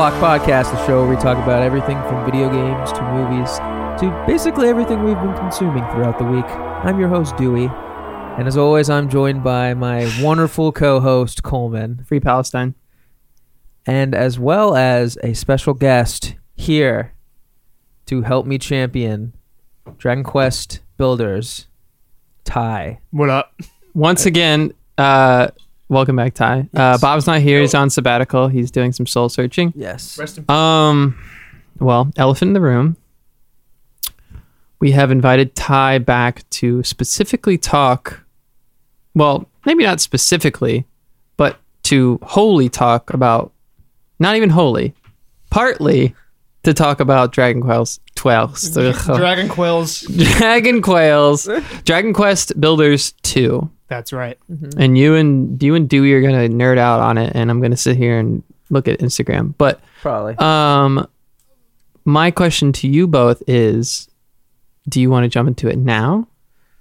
the Flock Podcast, the show where we talk about everything from video games to movies to basically everything we've been consuming throughout the week. I'm your host, Dewey. And as always, I'm joined by my wonderful co host, Coleman, Free Palestine. and as well as a special guest here to help me champion Dragon Quest Builders, Ty. What up? Once again, uh, welcome back, Ty. Uh, Bob's not here. He's on sabbatical. He's doing some soul searching. Yes. Rest in Um, well, elephant in the room. We have invited Ty back to specifically talk. Well, maybe not specifically, but to wholly talk about, not even wholly, partly to talk about Dragon Quest 12. Dragon Quills. Dragon Quails, Dragon Quest Builders 2. That's right. And you and you and Dewey are gonna nerd out on it, and I'm gonna sit here and look at Instagram. But Probably. um, my question to you both is: Do you want to jump into it now?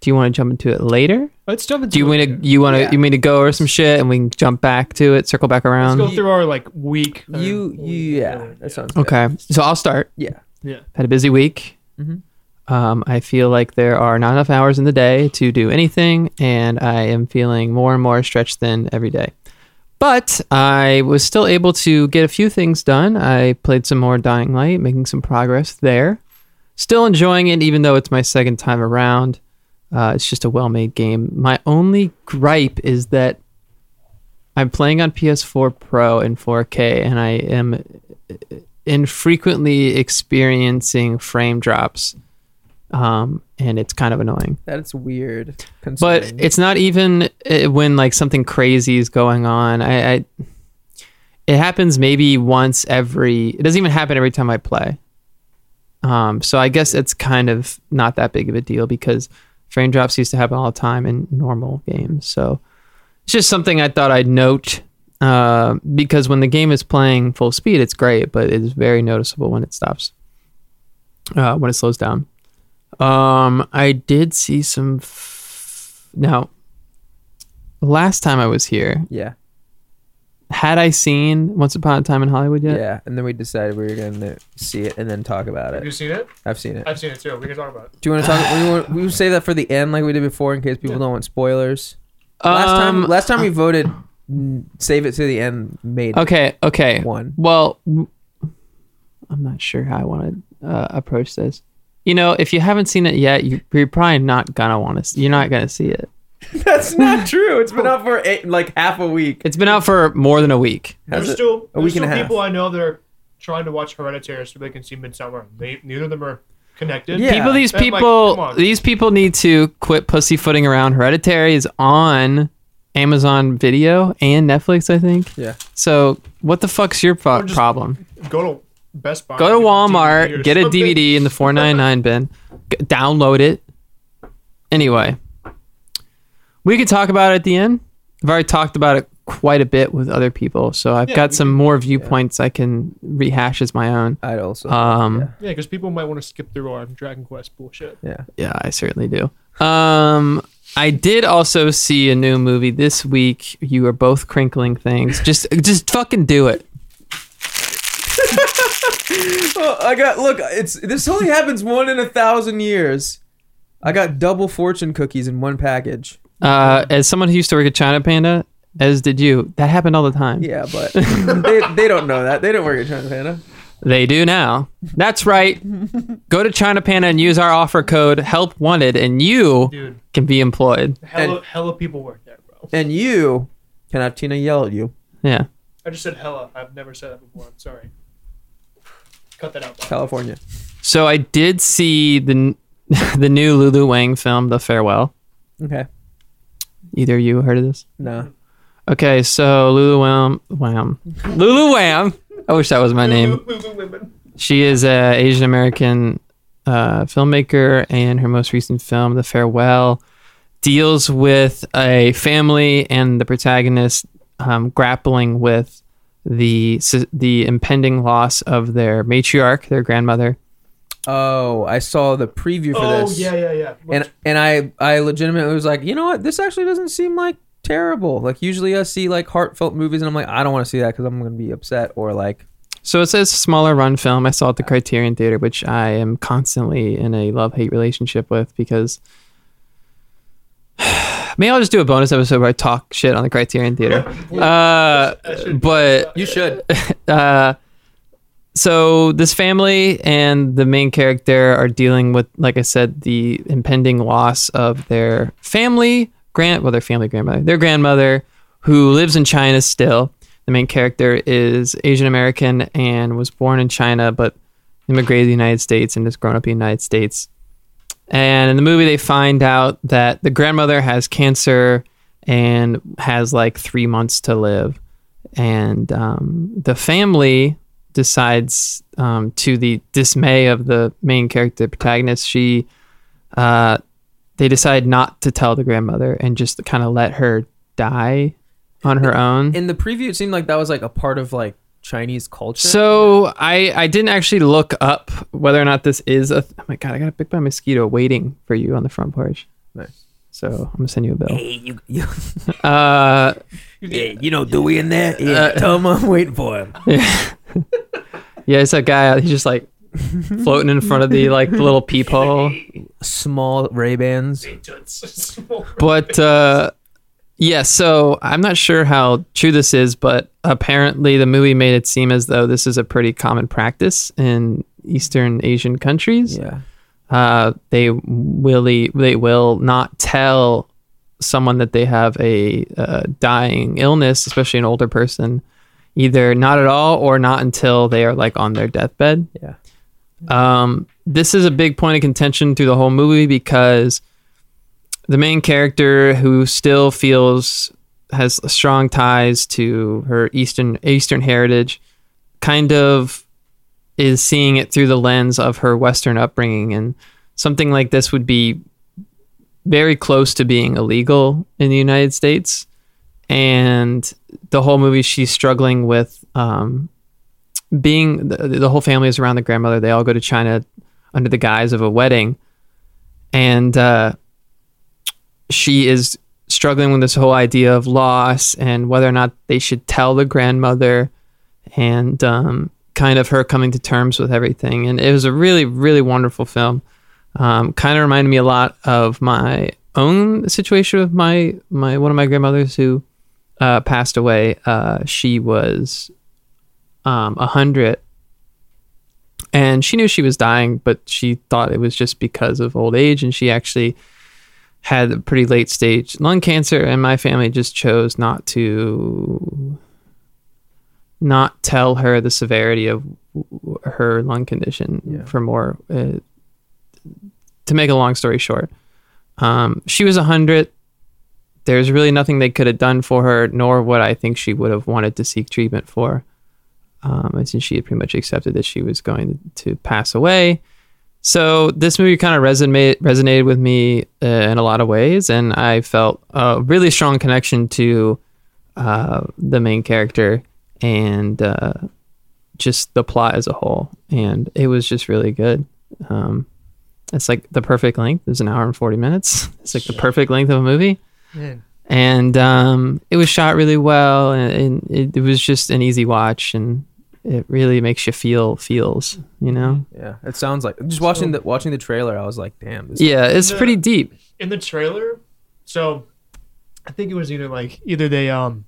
Do you want to jump into it later? Let's jump into Do you want to you want to Yeah. you mean to go over some shit and we can jump back to it, circle back Let's around? go through our like week. you, you, yeah, that sounds good. Okay, so I'll start. Yeah. Yeah. Had a busy week. Mhm. Um, I feel like there are not enough hours in the day to do anything, and I am feeling more and more stretched thin every day. But I was still able to get a few things done. I played some more Dying Light, making some progress there. Still enjoying it, even though it's my second time around. Uh, it's just a well made game. My only gripe is that I'm playing on PS4 Pro in 4K, and I am infrequently experiencing frame drops um and it's kind of annoying. That's weird. but it's not even uh, when like something crazy is going on. I, I it happens maybe once every it doesn't even happen every time i play. Um so i guess it's kind of not that big of a deal because frame drops used to happen all the time in normal games. So it's just something i thought i'd note uh, because when the game is playing full speed it's great but it is very noticeable when it stops uh, when it slows down um, I did see some. F- now, last time I was here, yeah, had I seen Once Upon a Time in Hollywood yet? yeah. And then we decided we were going to see it and then talk about Have you it. seen it? I've seen it. I've seen it too. We can talk about it. Do you want to talk? we, want, we would say that for the end, like we did before, in case people Yeah. don't want spoilers. Last time, Um, last time we voted, mm, save it to the end. Made Okay, okay. one. Well, w- I'm not sure how I want to uh, approach this. You know, if you haven't seen it yet, you, you're probably not gonna want to. You're not gonna see it. That's not true. It's been out for eight, like half a week. It's been out for more than a week. Has There's it? still A there's week and still a half. people I know that are trying to watch Hereditary so they can see Midsommar. They neither of them are connected. Yeah. people these And, like, people come these people need to quit pussyfooting around hereditary is on amazon video and netflix i think Yeah. so what the fuck's your pro- problem Go to Best Buy. go to and get a walmart DVD get a dvd in the 499 bin g- download it anyway we could talk about it at the end i've already talked about it quite a bit with other people so i've Yeah, got we some can- more viewpoints i can rehash as my own I'd also. um yeah. Yeah, because people might want to skip through our Dragon Quest bullshit. yeah. Yeah, I certainly do. Um, I did also see a new movie this week. You are both crinkling things. Just, just fucking do it. Oh, I got look. It's this only happens one in a thousand years. I got double fortune cookies in one package. Uh, as someone who used to work at China Panda, as did you, that happened all the time. Yeah, but they, they don't know that. They don't work at China Panda. They do now. That's right. Go to China Panda and use our offer code Help Wanted, and you Dude, can be employed. hella, And- hella people work there, bro. And you can have Tina yell at you. Yeah. I just said hella. I've never said that before. I'm sorry. Cut that out. Bob. California. So I did see the the new Lulu Wang film, The Farewell. Okay. Either of you heard of this? No. Okay, so Lulu Wham, Wham, Lulu Wham. I wish that was my name. She is a Asian American uh, filmmaker, and her most recent film, The Farewell, deals with a family and the protagonist um, grappling with the the impending loss of their matriarch, their grandmother. Oh, I saw the preview for this. Oh this. yeah, yeah, yeah. And and I I legitimately was like, you know what? This actually doesn't seem like terrible. Like usually I see like heartfelt movies and I'm like, I don't want to see that because I'm gonna be upset or like So it's a smaller run film. I saw it at the Criterion Theater, which I am constantly in a love hate relationship with because maybe I'll just do a bonus episode where I talk shit on the Criterion Theater. Uh, but You should. uh, so this family and the main character are dealing with, like I said, the impending loss of their family grand, well, their family grandmother, their grandmother, who lives in China still. The main character is Asian American and was born in China, but immigrated to the United States and has grown up in the United States. And in the movie, they find out that the grandmother has cancer and has like three months to live. And um, the family decides, um, to the dismay of the main character protagonist, she uh, they decide not to tell the grandmother and just kind of let her die on her own. In the preview, it seemed like that was like a part of like Chinese culture. So I I didn't actually look up whether or not this is a. Oh my god! I got bit by a mosquito waiting for you on the front porch. Nice. So I'm gonna send you a bill. Hey, you, you, Uh, yeah, you know Dewey in there? Yeah, tell him I'm waiting for him. yeah, yeah it's that guy. He's just like floating in front of the like the little peephole. Small Ray Bans. But uh, yeah, so I'm not sure how true this is, but apparently the movie made it seem as though this is a pretty common practice in Eastern Asian countries. Yeah. uh, they will they will not tell someone that they have a uh, dying illness, especially an older person, either not at all or not until they are like on their deathbed. Yeah. Um, this is a big point of contention through the whole movie because the main character, who still feels has strong ties to her Eastern Eastern heritage, kind of is seeing it through the lens of her Western upbringing, and something like this would be very close to being illegal in the United States. And the whole movie, she's struggling with um, being the, the whole family is around the grandmother. They all go to China under the guise of a wedding, and uh, she is struggling with this whole idea of loss and whether or not they should tell the grandmother, and um, kind of her coming to terms with everything. And it was a really, really wonderful film. Um, kind of reminded me a lot of my own situation with my my one of my grandmothers who uh, passed away. Uh, she was um, a hundred, and she knew she was dying, but she thought it was just because of old age, and she actually had a pretty late stage lung cancer, and my family just chose not to not tell her the severity of her lung condition Yeah. for more. Uh, to make a long story short, um, she was a hundred. There's really nothing they could have done for her, nor what I think she would have wanted to seek treatment for. Um, and since she had pretty much accepted that she was going to pass away, so this movie kind of resonate, resonated with me uh, in a lot of ways, and I felt a really strong connection to uh, the main character and uh, just the plot as a whole. And it was just really good. Um, it's like the perfect length. It's an hour and forty minutes. It's like the perfect length of a movie, and um, it was shot really well, and, and it, it was just an easy watch, and it really makes you feel feels, you know. Yeah. It sounds like just watching the watching the trailer. I was like, damn. This Yeah, it's The- pretty deep. in the trailer, so I think it was either like either they um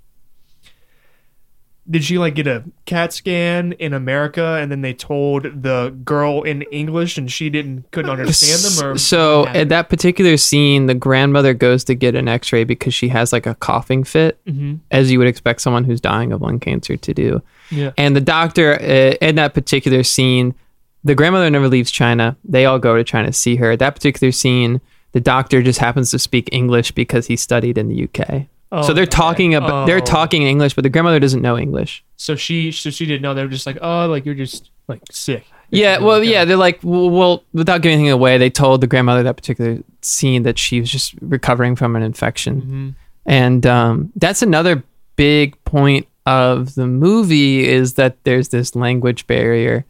did she like get a CAT scan in America and then they told the girl in English and she didn't couldn't understand them or so at that particular scene the grandmother goes to get an x-ray because she has like a coughing fit Mhm. as you would expect someone who's dying of lung cancer to do. Yeah. and the doctor uh, in that particular scene the grandmother never leaves china. They all go to china to see her. That particular scene the doctor just happens to speak english because he studied in the uk Oh, so they're okay. talking about they're Oh. talking in english but the grandmother doesn't know english So she so she didn't know they were just like oh like you're just like sick. Yeah, well, yeah, they're like, well, well, without giving anything away, they told the grandmother that particular scene that she was just recovering from an infection, mhm. and um, that's another big point of the movie is that there's this language barrier,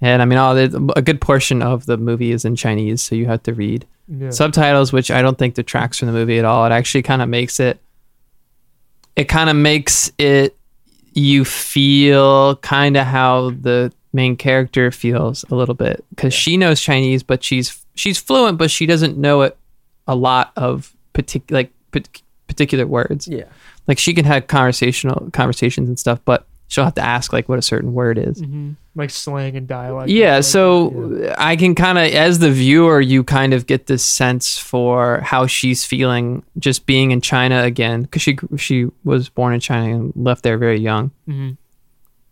and I mean, all the, a good portion of the movie is in Chinese, so you have to read Yeah. subtitles, which I don't think detracts from the movie at all. It actually kind of makes it. It kind of makes it you feel kind of how the main character feels a little bit because she knows Chinese, but she's she's fluent, but she doesn't know it a lot of particular like pat- particular words. Yeah. Like she can have conversational conversations and stuff, but she'll have to ask like what a certain word is. Mhm. Like slang and dialect. Yeah, Like, so I can kind of, as the viewer, you kind of get this sense for how she's feeling just being in China again, because she she was born in China and left there very young. Mhm.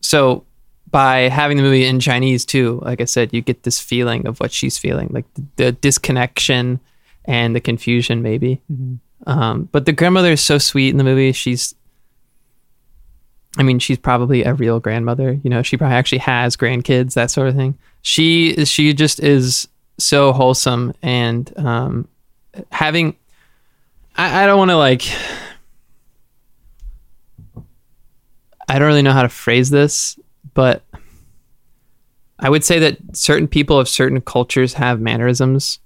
So by having the movie in Chinese too, like I said, you get this feeling of what she's feeling, like the, the disconnection and the confusion, maybe. Mhm. Um, but the grandmother is so sweet in the movie. She's, I mean, she's probably a real grandmother. You know, she probably actually has grandkids, that sort of thing. She she just is so wholesome and um, having. I, I don't want to like. I don't really know how to phrase this, but I would say that certain people of certain cultures have mannerisms,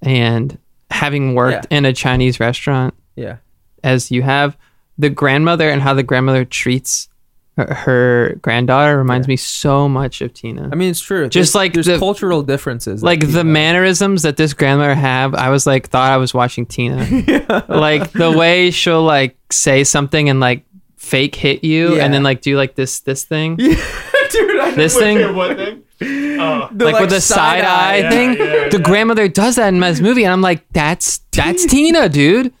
and having worked in a Chinese restaurant Yeah. as you have the grandmother and how the grandmother treats her, her granddaughter reminds Yeah. me so much of Tina. I mean, it's true. Just There's- like there's the- cultural differences. that like the mannerisms that this grandmother have, I was like thought I was watching Tina. yeah. Like the way she'll like say something and like fake hit you Yeah. and then like do like this this thing. dude. I This thing? What thing? Oh. The, like, with the side eye Yeah, thing. yeah, the yeah. grandmother does that in this movie and I'm like that's that's Tina, dude.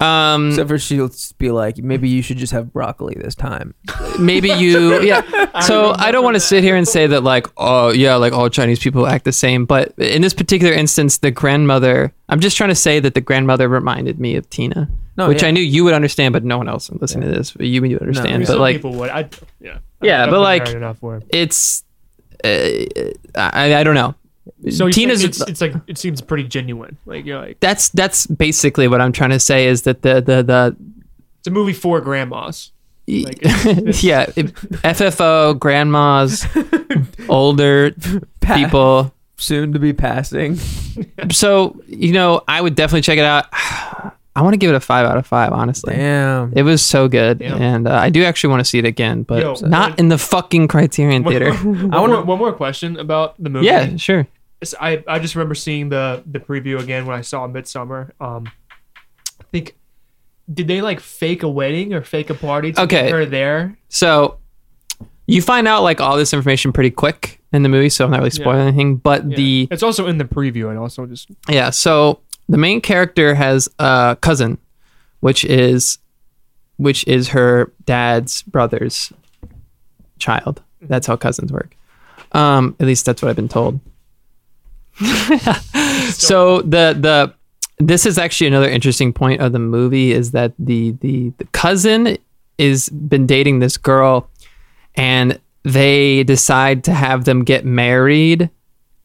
Um Except for she'll just be like, maybe you should just have broccoli this time. maybe you yeah so i don't want to sit here and say that like oh yeah like all chinese people act the same but in this particular instance the grandmother i'm just trying to say that the grandmother reminded me of tina No, which yeah. i knew you would understand but no one else listening to this but you would understand I mean, but like people would. I, yeah. Yeah, I've but like- married enough where. it's uh, I, I don't know So you're tina's it's, it's like it seems pretty genuine. Like you're like that's that's basically what i'm trying to say is that the the the it's a movie for grandmas. Like, it's- it's- yeah it- ffo grandmas older people Soon to be passing. so you know i would definitely check it out i want to give it a five out of five honestly Damn. it was so good Yeah. and uh, i do actually want to see it again but Yo, not one- in the fucking criterion theater one, I wanna- one more question about the movie. yeah sure It's- I, I just remember seeing the the preview again when I saw Midsommar. Um, I think did they like fake a wedding or fake a party to Okay. get her there? so you find out like all this information pretty quick in the movie so i'm not really spoiling Yeah. anything but Yeah. the it's also in the preview and also just Yeah, so the main character has a cousin, which is which is her dad's brother's child. That's how cousins work. Um, at least that's what I've been told. so the the this is actually another interesting point of the movie is that the the, the cousin is been dating this girl and they decide to have them get married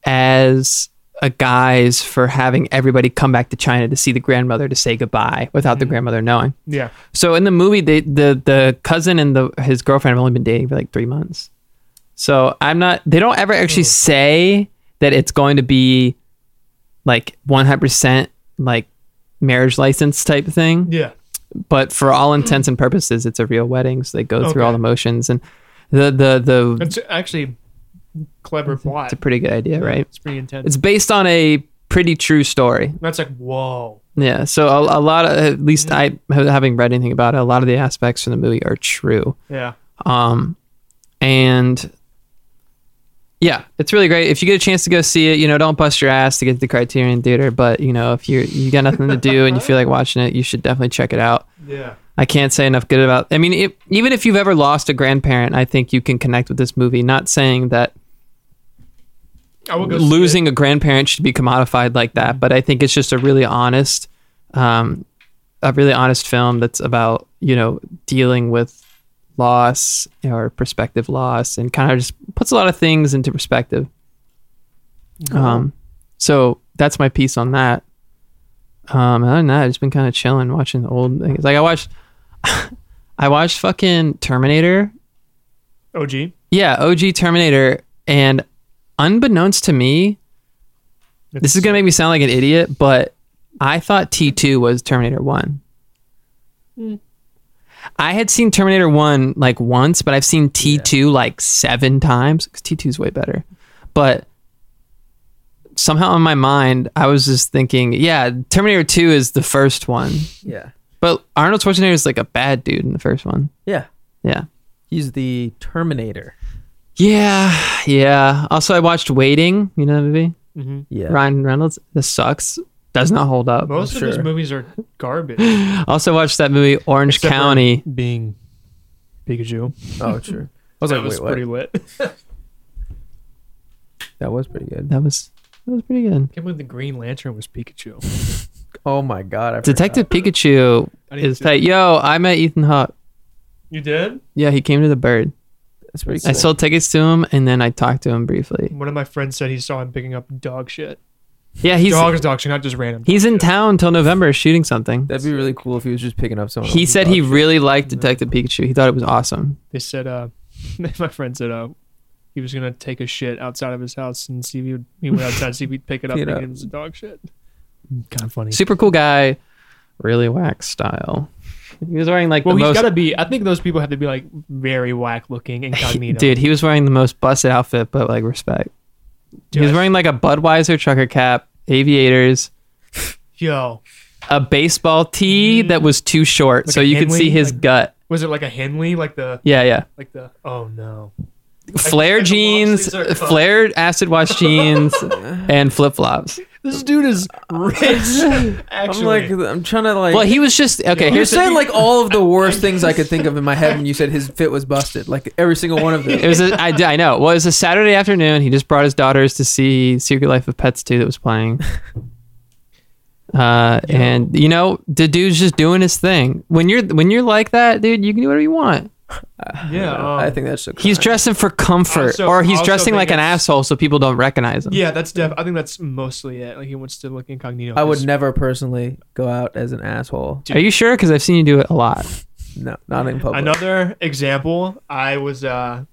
as a guise for having everybody come back to China to see the grandmother to say goodbye without the mm-hmm. grandmother knowing. yeah. So in the movie, they, the the cousin and the his girlfriend have only been dating for like three months. So I'm not. They don't ever actually mm. say that it's going to be like 100 percent like marriage license type thing. Yeah. But for all intents and purposes, it's a real wedding. So they go through Okay. all the motions and the the the. It's actually clever plot. It's a pretty good idea, right? It's pretty intense. It's based on a pretty true story. That's like whoa. Yeah, so a, a lot of at least I have having read anything about it, a lot of the aspects from the movie are true. Yeah. Um, and yeah, it's really great. If you get a chance to go see it, you know, don't bust your ass to get to the Criterion Theater, but you know, if you you got nothing to do and you feel like watching it, you should definitely check it out. Yeah. I can't say enough good about. I mean, even if you've ever lost a grandparent, I think you can connect with this movie. Not saying that I will go losing a grandparent should be commodified like that, but I think it's just a really honest, um, a really honest film that's about you know dealing with loss or perspective loss and kind of just puts a lot of things into perspective. Um, so that's my piece on that. Um, other than that, I've just been kind of chilling, watching the old things. Like I watched, I watched fucking Terminator. OG. Yeah, OG Terminator, and unbeknownst to me, this is gonna make me sound like an idiot, but I thought T two was Terminator One. I had seen Terminator 1 like once, but I've seen T2 like seven times because T2 is way better. But somehow in my mind, I was just thinking, yeah, Terminator 2 is the first one. Yeah. But Arnold Schwarzenegger is like a bad dude in the first one. Yeah. Yeah. He's the Terminator. Yeah. Yeah. Also, I watched Waiting. You know that movie? hmm Yeah. Ryan Reynolds. This sucks. Does not hold up. Most of his movies are garbage. Also watched that movie Orange Except for County. being Pikachu. Oh, true. I was that like, was wait, what? pretty lit. That was pretty good. That was that was pretty good. can't believe the Green Lantern was Pikachu. Oh my god. I Detective Pikachu is to- tight. Yo, I met Ethan Hawke. You did? Yeah, he came to the Byrd. That's pretty I sold tickets to him and then I talked to him briefly. One of my friends said he saw him picking up dog shit. Yeah, he's Dog's dog shit, not just random. he's in shit. town till November shooting something. That'd be really cool if he was just picking up someone. He else's said dog he shit. really liked Detective Pikachu. He thought it was awesome. They said, uh, my friend said, uh, he was gonna take a shit outside of his house and see if he would. He went outside to see if he'd pick it up Pick it and up. it was dog shit. Kind of funny. Super cool guy, really whack style. He was wearing like Well, the he's most got to be. I think those people have to be like very whack looking incognito. dude. He was wearing the most busted outfit, but like respect. Dude, he was wearing like a Budweiser trucker cap, aviators, Yo, a baseball tee that was too short, Mm. Like so a you could Henley? see his Like- gut. was it like a Henley? Like the Yeah, yeah. like the. Oh no. Flare like the long jeans, sleeves are flared acid wash jeans, and flip flops. This dude is rich. I'm Actually, like, I'm trying to like. Well, he was just okay. You're Here's saying like all of the worst things I could think of in my head when you said his fit was busted. Like every single one of them. it was a, I, I know. Well, it was a Saturday afternoon. He just brought his daughters to see Secret Life of Pets 2 that was playing. Uh, and you know, the dude's just doing his thing. When you're when you're like that, dude, you can do whatever you want. Yeah, um, I think that's so. He's dressing for comfort, Also- or he's dressing like an asshole so people don't recognize him. yeah, that's def. I think that's mostly it. Like he wants to look incognito. I would never personally go out as an asshole. Are you sure? Because I've seen you do it a lot. No, not in public. Another example, I was uh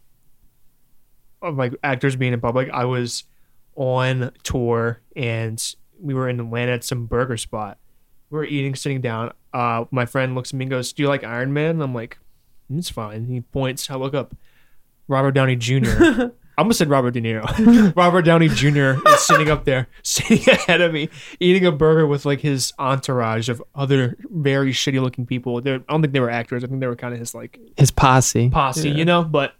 of like actors being in public. I was on tour and we were in Atlanta at some burger spot. We were eating, sitting down. Uh, my friend looks at me and goes, "Do you like Iron Man?" And I'm like, "Mm, "It's fine." He points. I look up. Robert Downey Jr. I almost said Robert De Niro. Robert Downey Jr. is sitting up there, sitting ahead of me, eating a burger with like his entourage of other very shitty looking people. They're, I don't think they were actors. I think they were kind of his like His posse. posse, you know. But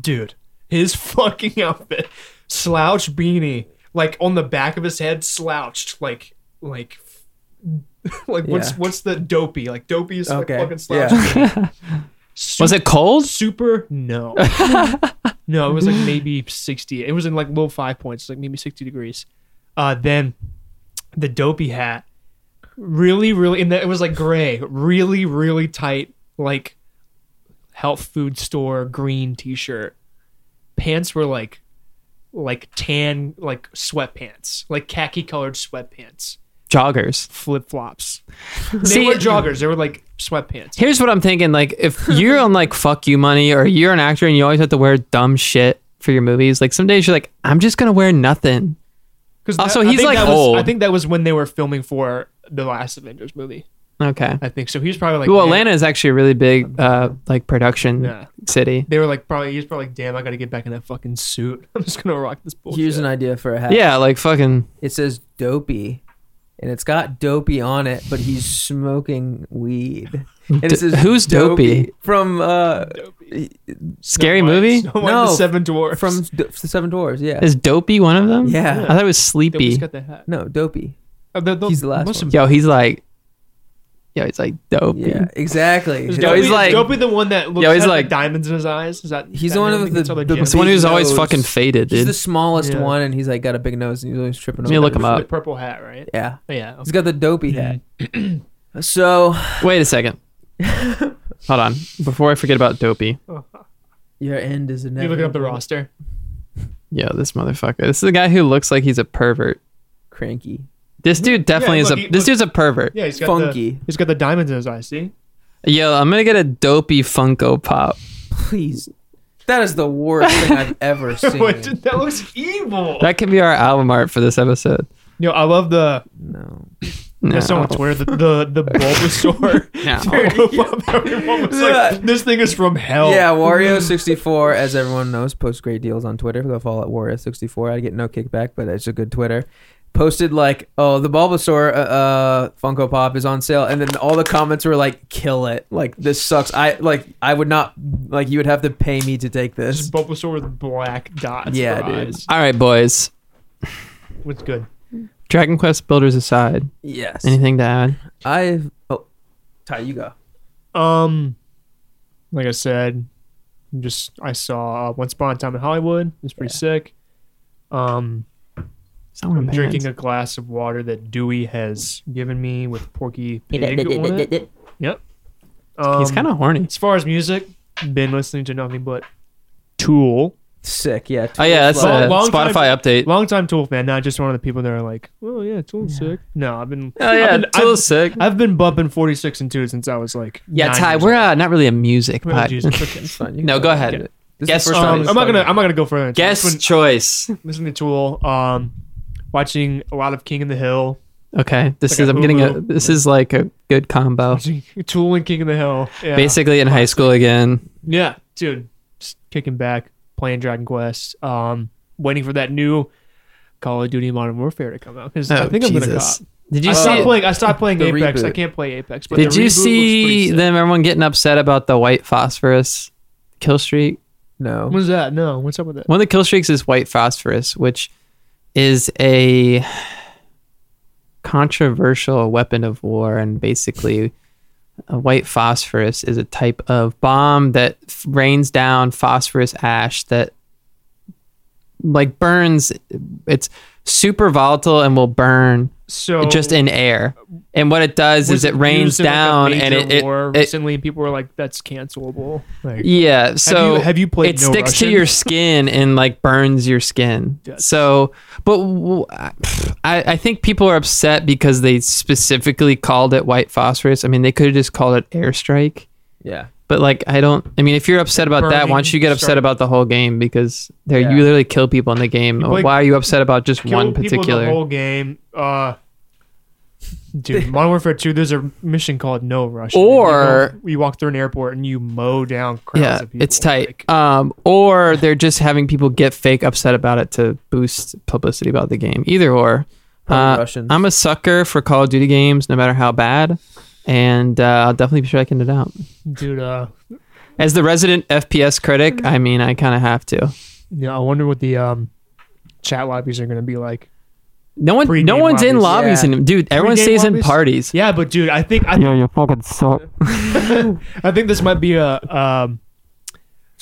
dude, his fucking outfit, slouch beanie, like on the back of his head, slouched, like like. Like what's Yeah. what's the dopey? Like dopey is like Okay, fucking slouch. yeah. Beanie. Was it cold? super? No, no. It was like maybe sixty. It was in like low five points, like maybe sixty degrees. Uh, then the dopey hat, really, really, and it was like gray, really, really tight, like health food store green t-shirt. Pants were like, like tan, like sweatpants, like khaki colored sweatpants, Joggers. flip flops. They See- were joggers. They were like sweatpants. Here's what I'm thinking. Like, if you're on like fuck you money, or you're an actor and you always have to wear dumb shit for your movies, like some days you're like, I'm just gonna wear nothing. Because Also, he's, like, I think that was when they were filming for the last Avengers movie. Okay. I think so. He was probably like, well, "Man." Atlanta is actually a really big, uh, like production Yeah. city. They were like, probably he's probably like, damn, I got to get back in that fucking suit. I'm just gonna rock this bullshit. Here's an idea for a hat. Yeah, like fucking. It says dopey, and it's got dopey on it, but he's smoking weed. And D- it says who's Dopey? from uh Dopey. Scary Snow White- movie? Snow White and No, the Seven Dwarfs. from D- the Seven Dwarfs. Yeah. Is Dopey one of them? Yeah. I thought it was Dopey's Sleepy. got the hat. No, dopey. Oh, the- the- He's the last most one. Yo, he's like, yo, he's like dope. Yeah, exactly. Is Yo, Dopey, he's is like- Dopey the one that looks Yo, he's has like- the diamonds in his eyes. Is that He's that the one him? with the- the- It's the one who's Big always nose. fucking faded, He's dude. the smallest Yeah. one, and he's like got a big nose, and he's always tripping Let me look him the up. purple hat, right? Yeah, Yeah. he's got the dopey hat. Mm-hmm. so Wait a second. Hold on. Before I forget about Dopey. your end is You inevitable. looking up the roster? Yo, this motherfucker. This is a guy who looks like he's a pervert. Cranky, This dude definitely Yeah, is a. he- this look- dude's a pervert. Yeah, he's got funky. The, he's got the diamonds in his eyes. See? Yo, I'm gonna get a Dopey Funko Pop. Please, that is the worst thing I've ever seen. Wait, that looks evil. That could be our album art for this episode. Yo, I love the no, No. That's on Twitter. The the, the Bulbasaur. No. Everyone was like, this thing is from hell. Yeah, Wario64, as everyone knows, posts great deals on Twitter. Go follow at Wario64. I get no kickback, but it's a good Twitter. Posted like, oh, the Bulbasaur uh, uh, Funko Pop is on sale, and then all the comments were like, kill it. Like this sucks. I like, I would not like. You would have to pay me to take This this. Bulbasaur with black dots. Yeah, for dude. eyes. All right, boys. What's good? Dragon Quest builders aside, Yes. anything to add? I've. Oh, Ty, you go. Um, like I said, just I saw uh, Once Upon a Time in Hollywood. It's pretty Yeah. sick. Um, Someone I'm bands. drinking a glass of water that Dewey has given me with Porky Pig on it. Yep. Um, He's kind of horny. As far as music, been listening to nothing but Tool. Sick. Yeah. Oh yeah, that's Long- a long time- Spotify update. Long time Tool fan, not just one of the people that are like, oh yeah, Tool's sick. No, I've been. Oh yeah, I've been, Tool's I've, sick. I've been bumping 46 and 2 since I was like. Yeah, nine Ty, years we're uh, not really a music Oh, pod. Okay. It's fine. You no, can go ahead. Guess is the first time Um, I'm not gonna. I'm not gonna go further. into Guess this. choice. Been listening to Tool. Um, watching a lot of King of the Hill. Okay, this Like is I'm getting a this is like a good combo. Watching Tool and King of the Hill. Yeah. Basically in high school again. Yeah, dude. Just kicking back, playing Dragon Quest. Um, waiting for that new Call of Duty Modern Warfare to come out because I Oh, think I'm gonna Jesus. cop. Did you I see? stopped playing. I stopped playing The Apex. I can't play Apex. But Did the you reboot looks pretty see them? Everyone getting upset about the white phosphorus kill streak. No. What's that? No, what's up with that? One of the kill streaks is white phosphorus, which is a controversial weapon of war, and basically, white phosphorus is a type of bomb that rains down phosphorus ash that like burns. It's super volatile and will burn So just in air. And what it does is it rains used in, like, down and major it, it, war it recently. people were like, "That's cancelable." Like, yeah. So have you, have you played? it No sticks to your skin and like burns your skin. Yes. So, but I think people are upset because they specifically called it white phosphorus. I mean, they could have just called it airstrike. Yeah. But like, I don't. I mean, if you're upset about that, why don't you get upset strike. about the whole game? Because there, Yeah. you literally kill people in the game. You play- why are you upset about just Kill one people particular? the whole game. Uh, dude, Modern Warfare Two. There's a mission called No Russian. Or- you, go- you walk through an airport and you mow down crowds yeah, of people. it's tight. Like, um, or they're just having people get fake upset about it to boost publicity about the game. Either or. Uh, I'm a sucker for Call of Duty games, no matter how bad, and uh, I'll definitely be checking it out. dude, uh, As the resident FPS critic, I mean, I kind of have to. yeah, I wonder what the um chat lobbies are gonna be like. No one, Pre-game no one's in lobbies. lobbies, Yeah. and dude, everyone Pre-game stays in parties. Yeah, but dude, I think I, you fucking suck. I think this might be a um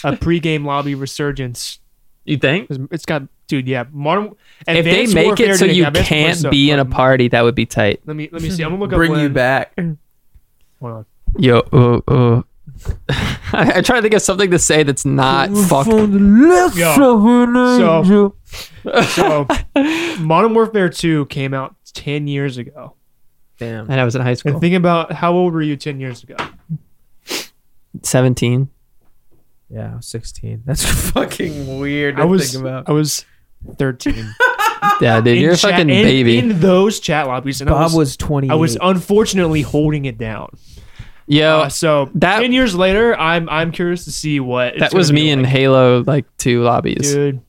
a pregame lobby resurgence. You think it's got, dude, yeah, modern. If they make it so you can't be in a party, that would be tight. Let me let me see. I'm gonna look up Bring you back. Hold on. Yo, uh, uh. I, I try to think of something to say that's not fuck. So, so Modern Warfare 2 came out 10 years ago. Damn. And I was in high school. And school, think about how old were you 10 years ago? seventeen. Yeah, I was 16. That's fucking weird to I was think about. I was 13. Yeah, dude, In you're a chat- fucking in- baby. In those chat lobbies. And I Bob was, was 20. I was unfortunately holding it down. Yo, Uh, so that- 10 years later, I'm I'm curious to see what it's that was gonna me be in like. Halo like two lobbies. Dude,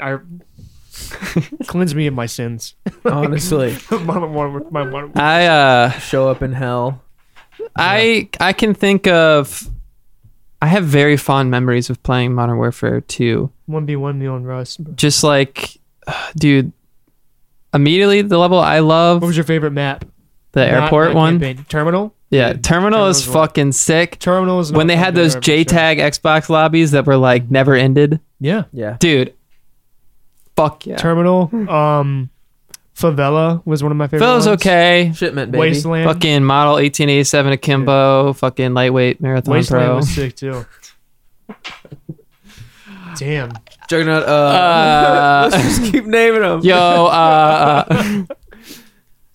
I cleanse me of my sins. honestly Modern War- my Modern- I uh show up in hell. I I can think of I have very fond memories of playing Modern Warfare 2. 1v1 me on Rust. Just like dude immediately the level I love What was your favorite map? the Not- airport not one. campaign. Terminal. Yeah, Dude, Terminal is Terminal's one. fucking sick. Terminal is When they had those to ever- JTAG Xbox lobbies that were like never ended. Yeah. Yeah. Dude. Fuck yeah. Terminal. Um, Favela was one of my favorite. Feels ones. okay. Shipment, baby. Wasteland. Fucking model 1887 Akimbo, fucking lightweight marathon Wasteland pro. was sick too. Damn. Juggernaut. Uh, Uh, let's just keep naming them. Yo, uh, uh,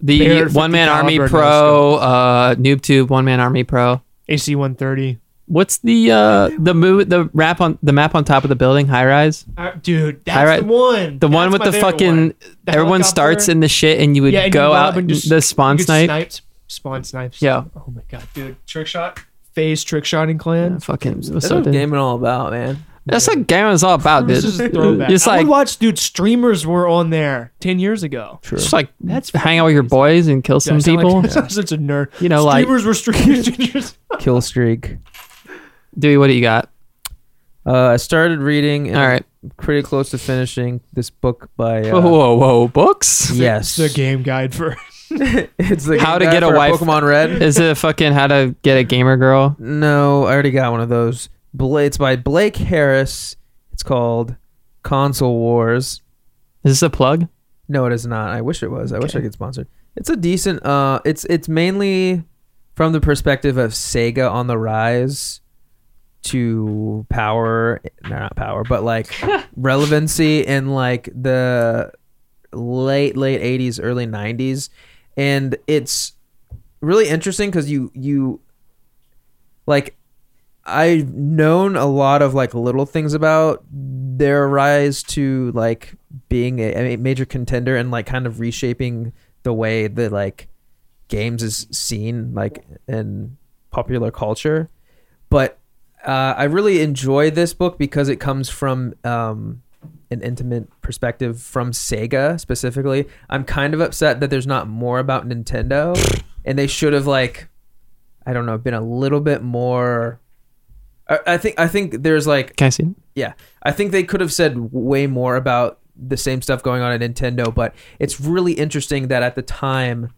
the one man army pro, uh, NoobTube one man army pro. AC 130. What's the uh the move the map on the map on top of the building? High rise. Uh, dude, that's Alright. the one. The one with the fucking one. The everyone starts in the shit and you would yeah, and go you out and just the spawn snipe. sniped, spawn snipes. Yeah. Oh my god, dude, trick shot, FaZe trick shotting clan. Yeah, fucking That's so what dude. gaming all about, man. That's what gaming is all about, dude. This is a throwback. Just I like would watch, dude. Streamers were on there ten years ago. True. just like That's hang out with your boys and kill Yeah, some people. Like, I sound such a nerd. You know, like Streamers were streamers. 10. Kill streak. Dewey, what do you got? Uh, I started reading. And All I'm pretty close to finishing this book by. Uh, whoa, whoa, whoa, books. Yes, It's the game guide for. it's the How to guide get a for wife- Pokemon Red. Is it fucking how to get a gamer girl? No, I already got one of those. It's by Blake Harris. It's called Console Wars. Is this a plug? No, it is not. I wish it was. I wish I could sponsor. it. It's a decent. Uh, it's it's mainly from the perspective of Sega on the rise to power, no, not power, but like relevancy in like the late late eighties, early nineties, and it's really interesting because you you like I've known a lot of like little things about their rise to like being a, a major contender and like kind of reshaping the way that like games is seen like in popular culture. But uh, I really enjoy this book because it comes from um, an intimate perspective from Sega specifically. I'm kind of upset that there's not more about Nintendo, and they should have like, I don't know, been a little bit more. I, I think I think there's like Can I see? it? yeah, I think they could have said way more about the same stuff going on at Nintendo, but it's really interesting that at the time,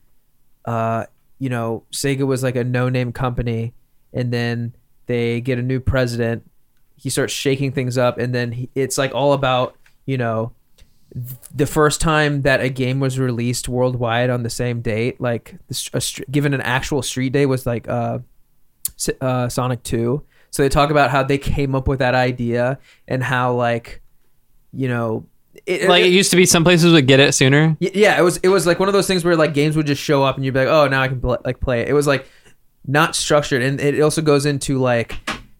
uh, you know, Sega was like a no-name company, and then they get a new president. He starts shaking things up, and then he, it's like all about you know the first time that a game was released worldwide on the same date, like str- a, given an actual street day, was like uh, uh, Sonic Two. So they talk about how they came up with that idea and how like, you know, it, Like it it- used to be, some places would get it sooner. Yeah, it was it was like one of those things where like games would just show up and you'd be like, oh, now I can pl- like play it. It was like not structured, and it also goes into like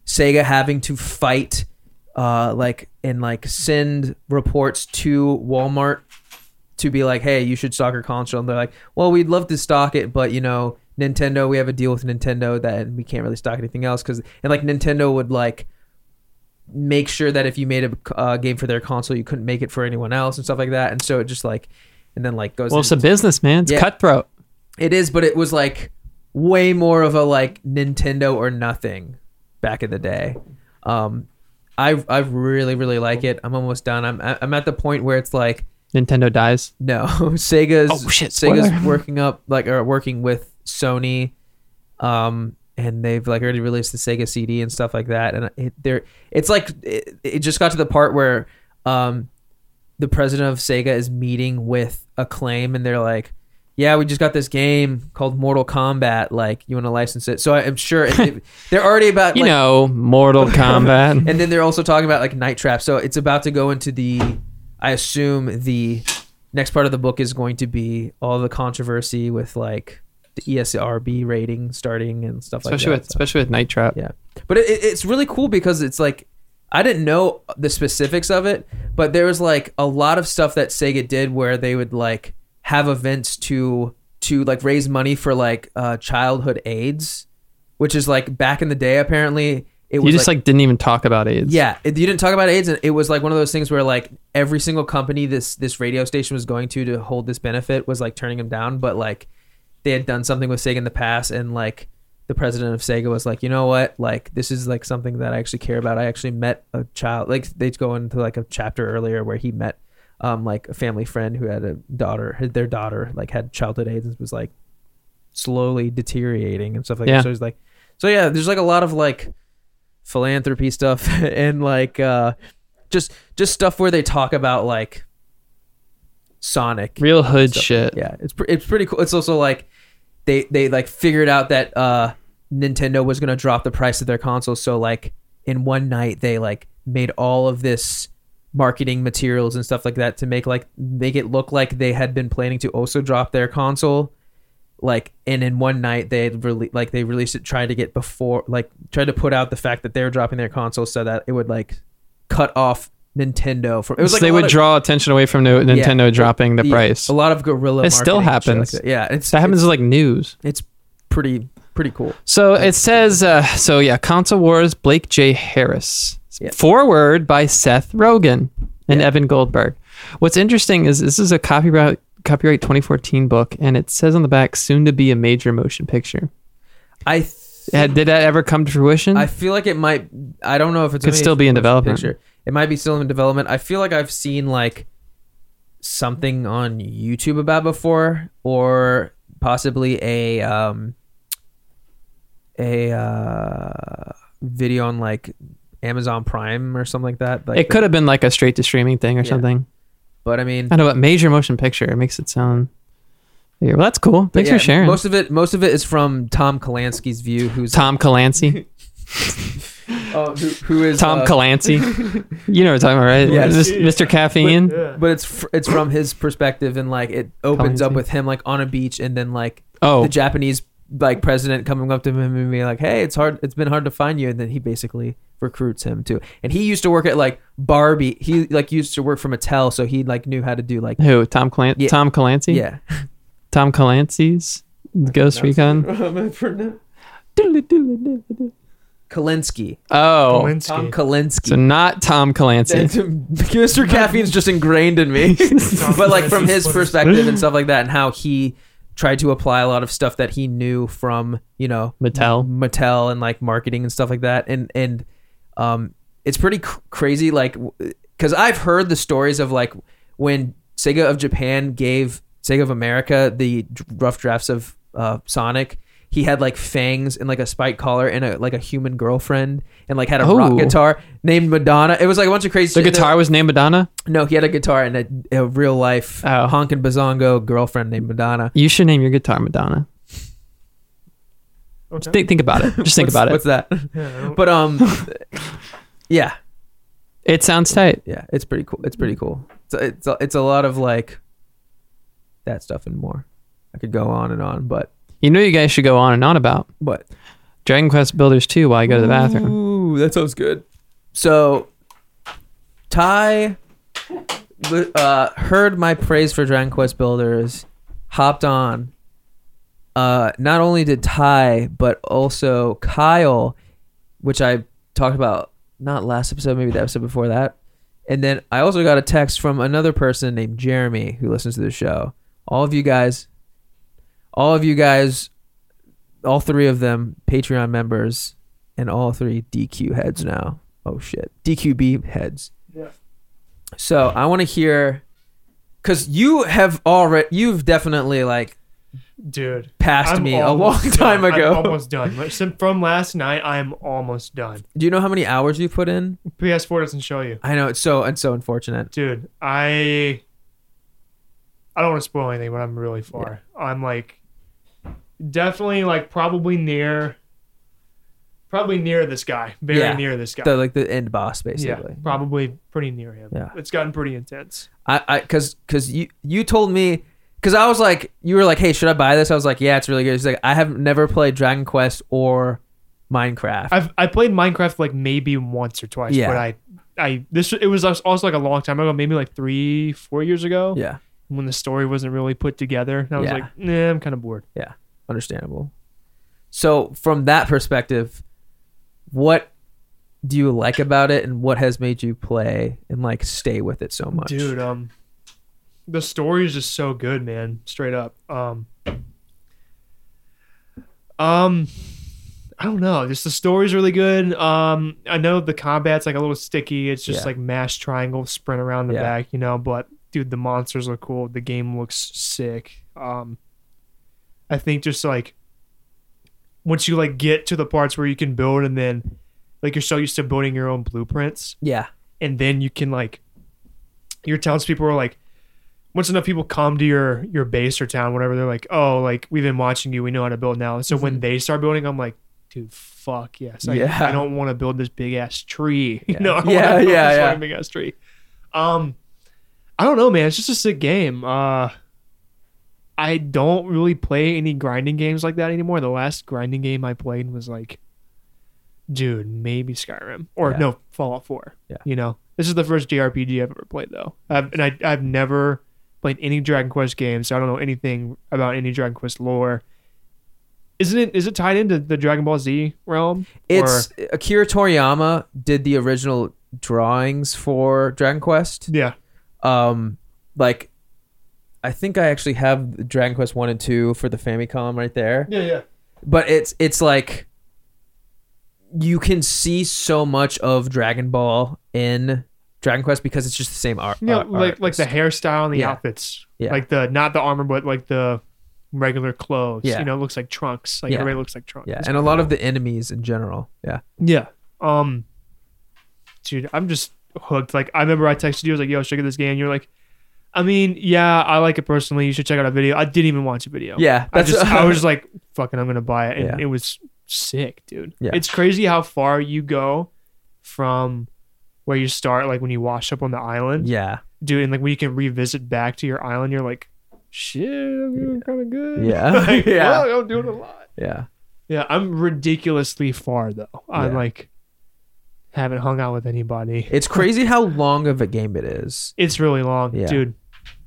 Sega having to fight, uh, like and like send reports to Walmart to be like, hey, you should stock your console. And they're like, well, we'd love to stock it, but you know, Nintendo, we have a deal with Nintendo that we can't really stock anything else because and like Nintendo would like make sure that if you made a uh, game for their console, you couldn't make it for anyone else and stuff like that. And so it just like, and then like goes. Well, it's a business, man. It's Yeah. cutthroat. it is, but it was like way more of a like Nintendo or nothing back in the day. Um, I I really really like it. I'm almost done. I'm I'm at the point where it's like Nintendo dies. no, Sega's Oh, shit, Sega's working up like or working with Sony, um, and they've like already released the Sega CD and stuff like that. And it, they're it's like it, it just got to the part where um, the president of Sega is meeting with Acclaim, and they're like, "Yeah, we just got this game called Mortal Kombat. Like, you want to license it?" So I'm sure it- they're already about You like, know, Mortal Kombat. and then they're also talking about like night trap so it's about to go into the i assume the next part of the book is going to be all the controversy with like the esrb rating starting and stuff like especially that with so- especially with Night Trap. yeah but it, it- it's really cool because it's like i didn't know the specifics of it but there was like a lot of stuff that sega did where they would like have events to to like raise money for like uh childhood aids which is like back in the day apparently it You was just like, didn't even talk about AIDS. yeah, it, you didn't talk about AIDS, and it was like one of those things where like every single company this this radio station was going to to hold this benefit was like turning them down, but like they had done something with Sega in the past, and like the president of Sega was like, you know what, like this is like something that I actually care about. I actually met a child, like they go into like a chapter earlier where he met um like a family friend who had a daughter, had their daughter like had childhood AIDS and was like slowly deteriorating and stuff like Yeah. that. So he's like, so yeah, there's like a lot of like philanthropy stuff and like uh just just stuff where they talk about like Sonic Real hood stuff. shit. Yeah, it's it's pretty cool. It's also like they they like figured out that uh Nintendo was gonna drop the price of their console, so like in one night they like made all of this marketing materials and stuff like that to make like make it look like they had been planning to also drop their console. Like and in one night they had rele- like they released it tried to get before like tried to put out the fact that they were dropping their console so that it would like cut off Nintendo from it was So like they would of- draw attention away from Nintendo dropping the yeah, price. a lot of guerrilla It still shit like happens. that. yeah it's That happens it's, like news. it's pretty pretty cool So it says, uh, so yeah, Console Wars, Blake J. Harris. Yeah. Forward by Seth Rogen and Yeah. Evan Goldberg. What's interesting is this is a copyright copyright 2014 book, and it says on the back, soon to be a major motion picture. I th- Did that ever come to fruition? I feel like it might. I don't know if it's Could still be in development. Picture. It might be still in development. I feel like I've seen like something on YouTube about before, or possibly a um a uh video on like Amazon Prime or something like that. Like it could have been like a straight to streaming thing or Yeah. something. but I mean, I know, but major motion picture it makes it sound. Yeah, well, that's cool. Thanks yeah, for sharing. Most of it, most of it is from Tom Kalinsky's view, who's Tom Clancy. uh, who, who is Tom uh, Clancy. you know what I'm talking about, right? Yes. Mis- Mr. Caffeine. Yeah. But it's fr- it's from his perspective, and like it opens up with him like on a beach, and then like oh, the Japanese like president coming up to him and being like, "Hey, it's hard. It's been hard to find you." And then he basically recruits him too. And he used to work at like Barbie. He like used to work for Mattel, so he like knew how to do like who? Tom Clancy. Yeah. Tom Clancy. yeah. Tom Clancy's Ghost Recon. Kalinsky. Oh, Kalinsky. Tom Kalinsky. so not Tom Clancy. Mr. Caffeine's just ingrained in me. but like from his perspective and stuff like that, and how he tried to apply a lot of stuff that he knew from you know Mattel. Mattel and like marketing and stuff like that. And and um, it's pretty cr- crazy, like because I've heard the stories of like when Sega of Japan gave Sega of America the d- rough drafts of uh, Sonic. He had like fangs and like a spike collar and a like a human girlfriend and like had a rock Oh. guitar named Madonna. It was like a bunch of crazy. Stuff. The shit. guitar was named Madonna. No, he had a guitar and a, a real life Oh. honkin' bazongo girlfriend named Madonna. You should name your guitar Madonna. Okay. Think, think about it. Just think What's- about it. What's that? Yeah, I don't- But um, yeah, It sounds tight. yeah, it's pretty cool. It's pretty cool. It's a, it's a, it's a lot of like that stuff and more. I could go on and on, but You know, you guys should go on and on about What? Dragon Quest Builders 2 while you go to the bathroom. Ooh, that sounds good. So, Ty uh, heard my praise for Dragon Quest Builders, hopped on. Uh, not only did Ty, but also Kyle, which I talked about not last episode, maybe the episode before that. And then I also got a text from another person named Jeremy who listens to the show. All of you guys, all of you guys, all three of them Patreon members, and all three DQ heads now. Oh shit, DQB heads. Yeah. So I want to hear, because you have already, you've definitely like dude. passed I'm me a long time done. ago. I'm almost done. From last night, I'm almost done. Do you know how many hours you've put in? PS4 doesn't show you, I know it's so it's so unfortunate. dude. I I don't want to spoil anything, but I'm really far. I'm like definitely like probably near, probably near this guy. Very Yeah. near this guy. The like the end boss basically. yeah, probably pretty near him. Yeah. it's gotten pretty intense. I I because because you you told me because I was like you were like hey should I buy this? I was like yeah it's really good. She's like I have never played Dragon Quest or Minecraft. I've I played Minecraft like maybe once or twice, Yeah. but I I this it was also like a long time ago, maybe like three four years ago. yeah, when the story wasn't really put together. And I was Yeah. like, nah, I'm kind of bored. Understandable. So from that perspective, what do you like about it, and what has made you play and like stay with it so much? Dude, um the story is just so good, man. Straight up. Um Um I don't know. Just the story's really good. Um I know the combat's like a little sticky. It's just Yeah. like mash triangle, sprint around the Yeah. back, you know, but dude, the monsters look cool. The game looks sick. Um I think just like once you like get to the parts where you can build and then like you're so used to building your own blueprints Yeah, and then you can like your townspeople are like once enough people come to your your base or town whatever they're like oh like we've been watching you. We know how to build now. So when they start building i'm like dude fuck yes. I, Mm-hmm. Yeah. I don't want to build this big ass tree. You Yeah. know? I Yeah, yeah, this yeah. big ass tree. Um i don't know man. It's just a sick game. Uh I don't really play any grinding games like that anymore. The last grinding game I played was like, dude, maybe Skyrim or Yeah. no Fallout Four. Yeah. you know, this is the first JRPG I've ever played though, I've, and I I've never played any Dragon Quest games, so I don't know anything about any Dragon Quest lore. Isn't it? Is it tied into the Dragon Ball Z realm? It's Akira Toriyama did the original drawings for Dragon Quest. yeah, Um, like, I think I actually have Dragon Quest one and two for the Famicom right there. yeah, yeah. But it's it's like you can see so much of Dragon Ball in Dragon Quest because it's just the same art. Yeah, art- like like the hairstyle and the Yeah. outfits. Yeah. Like the not the armor, but like the regular clothes. Yeah. You know, it looks like trunks. Like Yeah. everybody looks like trunks. yeah, It's and a lot of the enemies in general. Yeah, Yeah. Um dude, I'm just hooked. Like I remember I texted you, I was like, yo, check out this game. You're like, I mean, yeah, I like it personally. You should check out a video. I didn't even watch a video. yeah. I That's just I was just like, fucking I'm gonna buy it. And Yeah. it was sick, dude. Yeah. It's crazy how far you go from where you start, like when you wash up on the island. yeah, dude, and like when you can revisit back to your island, you're like, shit, I'm doing kind of good. Yeah. like, Yeah. well, I'm doing a lot. yeah. Yeah, I'm ridiculously far though. I'm Yeah. like, haven't hung out with anybody. It's crazy how long of a game it is. It's really long, Yeah. dude.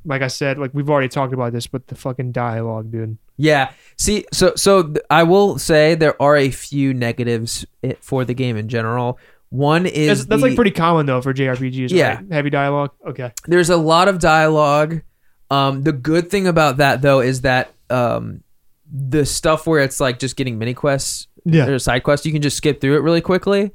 Like I said, like we've already talked about this, but the fucking dialogue, dude. Yeah. See, so so th- I will say there are a few negatives i- for the game in general. One is That's, that's the- like pretty common though for JRPGs. Yeah. right? heavy dialogue. Okay, there's a lot of dialogue. Um, the good thing about that though is that um, the stuff where it's like just getting mini quests yeah, or side quests, you can just skip through it really quickly.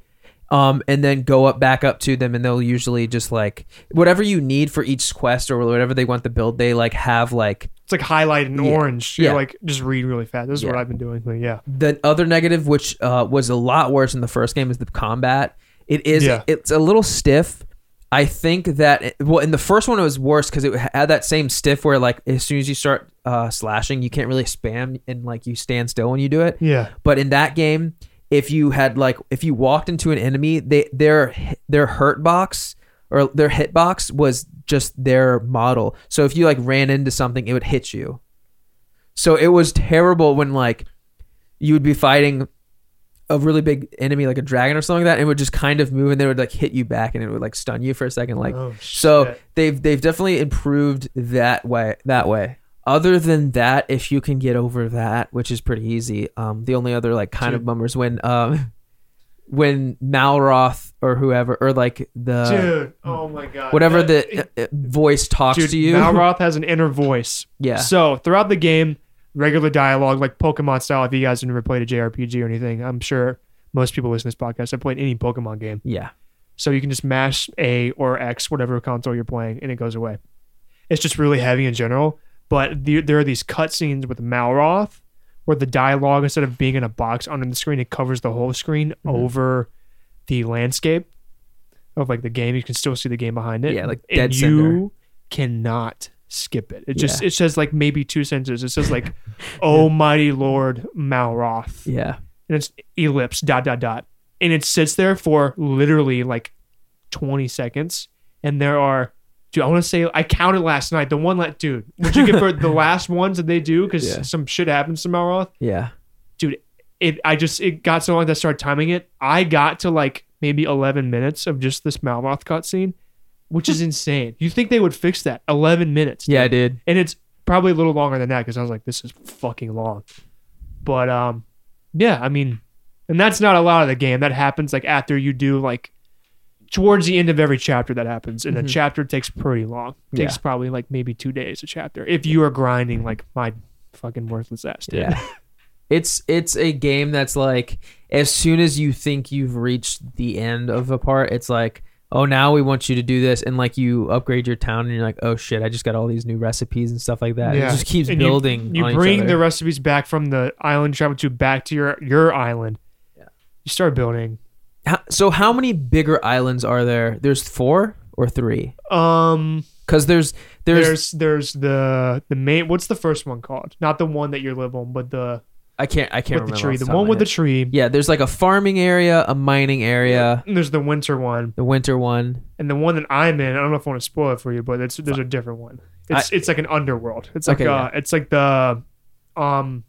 Um, and then go up back up to them and they'll usually just like whatever you need for each quest or whatever they want the build, they like have like it's like highlighted in Yeah. orange. You're Yeah. like just read really fast. This is what I've been doing. But yeah, the other negative, which uh, was a lot worse in the first game, is the combat. It is Yeah. it's a little stiff. I think that it- well, in the first one it was worse because it had that same stiff where like as soon as you start uh, slashing, you can't really spam and like you stand still when you do it. yeah, But in that game, if you had like if you walked into an enemy, they their their hurt box or their hit box was just their model. So if you like ran into something, it would hit you. So it was terrible when like you would be fighting a really big enemy like a dragon or something like that, and it would just kind of move and they would like hit you back and it would like stun you for a second. Like Oh, so they've they've definitely improved that way that way. Other than that, if you can get over that, which is pretty easy, um, the only other like kind of Dude. bummers when um when Malroth or whoever or like the dude. Oh my god, whatever That- the uh, uh, voice talks dude, to you. Malroth has an inner voice. yeah, So throughout the game, regular dialogue like Pokemon style. If you guys have never played a JRPG or anything, I'm sure most people listen to this podcast have played any Pokemon game. yeah, So you can just mash A or X, whatever console you're playing, and it goes away. It's just really heavy in general. But the, there are these cutscenes with Malroth where the dialogue, instead of being in a box under the screen, it covers the whole screen Mm-hmm. over the landscape of like the game. You can still see the game behind it. Yeah, like and you center. cannot skip it. It just it says like maybe two sentences. It says like, "Oh mighty Lord Malroth," yeah, and it's ellipse dot dot dot, and it sits there for literally like twenty seconds, and there are. Dude, I want to say I counted last night. The one, like, dude, what you get for the last ones that they do because Yeah. some shit happens to Malroth yeah, dude it i just it got so long that i started timing it i got to like maybe 11 minutes of just this Malroth cutscene which is insane you think they would fix that 11 minutes dude. yeah, I did. and it's probably a little longer than that because i was like this is fucking long but um yeah i mean and that's not a lot of the game that happens like after you do like towards the end of every chapter that happens and Mhm. a chapter takes pretty long takes Yeah. probably like maybe two days a chapter if you are grinding like my fucking worthless ass did. Yeah. It's it's a game that's like as soon as you think you've reached the end of a part, it's like, oh now we want you to do this and like you upgrade your town and you're like, oh shit, I just got all these new recipes and stuff like that. It just keeps And building. You, each bring the recipes back from the island you travel to back to your your island. Yeah. You start building. How- so how many bigger islands are there? There's four or three? Um Because there's, there's there's there's the the main what's the first one called? Not the one that you live on, but the I can't I can't with remember the tree. The of one with the tree. yeah. There's like a farming area, a mining area, And there's the winter one. the winter one. And the one that I'm in, I don't know if I want to spoil it for you, but it's there's a different one. It's it's like an underworld. It's like Okay, uh, it's like the um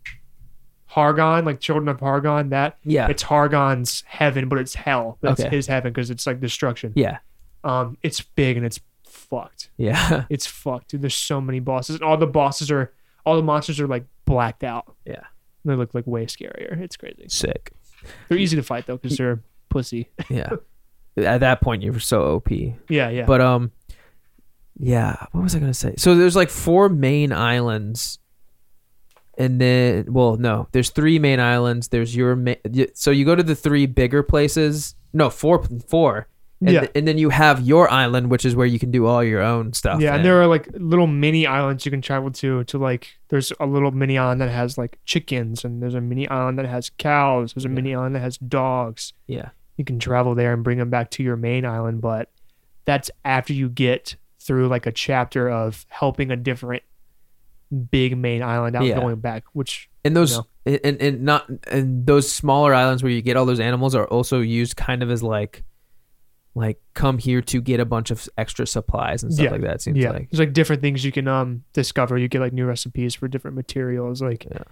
Hargon, like Children of Hargon. That Yeah. it's Hargon's heaven, but it's hell. That's Okay. his heaven because it's like destruction. yeah. Um, it's big and it's fucked. Yeah. It's fucked, dude. There's so many bosses, and all the bosses are all the monsters are like blacked out. Yeah. They look like way scarier. It's crazy. Sick. They're easy to fight though because they're pussy. Yeah. At that point, you were so OP. yeah, yeah. But um, yeah. What was I gonna say? So there's like four main islands, and then well, no, there's three main islands. There's your ma- so you go to the three bigger places. No, four, four. And, Yeah. th- and then you have your island, which is where you can do all your own stuff. yeah, in. and there are like little mini islands you can travel to. To like, there's a little mini island that has like chickens, and there's a mini island that has cows. There's a mini island that has dogs. yeah, You can travel there and bring them back to your main island, but that's after you get through like a chapter of helping a different big main island out Yeah. going back. Which and those No. and, and not and those smaller islands where you get all those animals are also used kind of as like like come here to get a bunch of extra supplies and stuff Yeah. like that. It seems yeah, like there's like different things you can um discover. You get like new recipes for different materials. Like Yeah.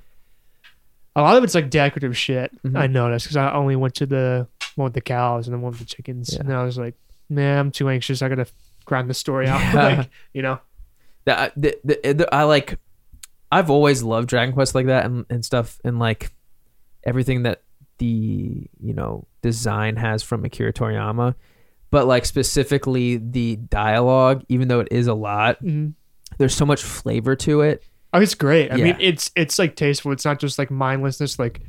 a lot of it's like decorative shit. Mhm. I noticed because I only went to the one with the cows and the one with the chickens, Yeah. and I was like, man, I'm too anxious. I gotta grind the story out. Yeah. like you know, that the, the, the, I like I've always loved Dragon Quest like that and, and stuff and like everything that the you know design has from Akira Toriyama but like specifically the dialogue even though it is a lot Mhm. there's so much flavor to it oh, it's great. I Yeah. mean, it's it's like tasteful. It's not just like mindlessness. Like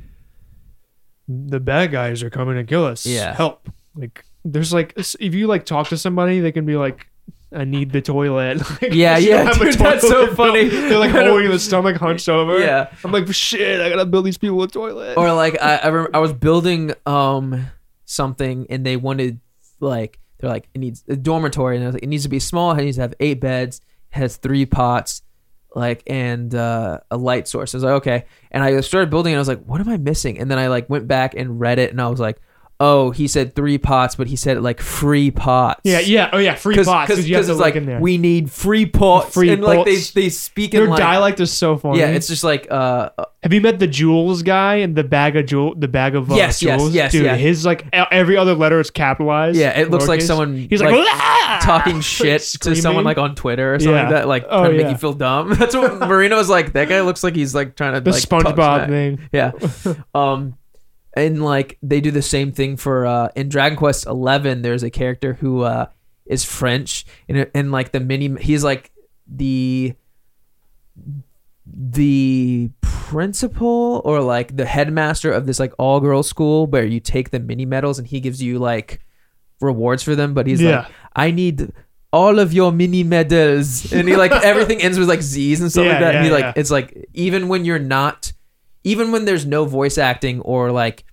the bad guys are coming to kill us. Yeah. help. Like there's like if you like talk to somebody, they can be like. I need the toilet. Like, Yeah, yeah, dude, that's so funny. They're like holding the stomach hunched over. yeah. I'm like, shit, I gotta build these people a toilet. or like I I, remember I was building um something and they wanted like they're like it needs a dormitory. And I was like it needs to be small. It needs to have eight beds. Has three pots like and uh, a light source. I was like okay. And I started building and I was like what am I missing? And then I like went back and read it and I was like oh he said three pots but he said it like free pots yeah, yeah, oh yeah, free Cause, pots cause, because you have 'cause to it's like in there. we need free pots Free pots. and like they pots. they speak in Their like dialect is so funny. yeah it's just like uh have you met the jewels guy and the bag of jewel, the bag of uh, Yes, yes, jewels? yes, Dude, yeah. his like e- every other letter is capitalized. yeah it looks like lowercase. someone He's like, "Ah!" talking shit to someone Screaming. like on Twitter or something Yeah. like that, like Oh, trying to make yeah. you feel dumb. That's what Marino was like. That guy looks like he's like trying to the like talk SpongeBob smack. thing. Yeah. um, and like they do the same thing for uh in Dragon Quest Eleven. There's a character who uh is French and and like the mini. He's like the the principal or like the headmaster of this like all girls school where you take the mini medals and he gives you like rewards for them but he's Yeah. like i need all of your mini medals and he like everything ends with like z's and stuff Yeah, like that and he like yeah. it's like even when you're not even when there's no voice acting or like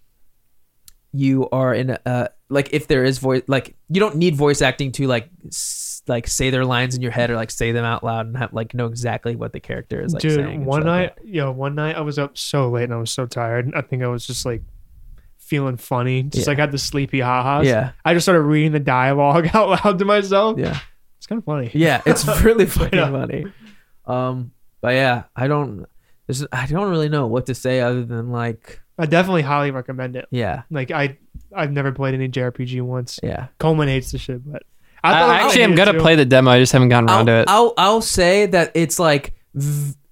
you are in a uh, like if there is voice like you don't need voice acting to like s- like say their lines in your head or like say them out loud and have like know exactly what the character is like Dude, and one night, yo, one night I was up so late and I was so tired. I think I was just like feeling funny, just Yeah. like had the sleepy ha-has. that. yeah I just started reading the dialogue out loud to myself. yeah It's kind of funny. yeah it's really fucking Yeah. funny um but yeah i don't there's, i don't really know what to say other than like I definitely highly recommend it. yeah Like I, I've never played any JRPG once. yeah Coleman hates the shit, but I, thought I actually, I'm gonna too. play the demo. I just haven't gotten around I'll, to it. I'll I'll say that it's like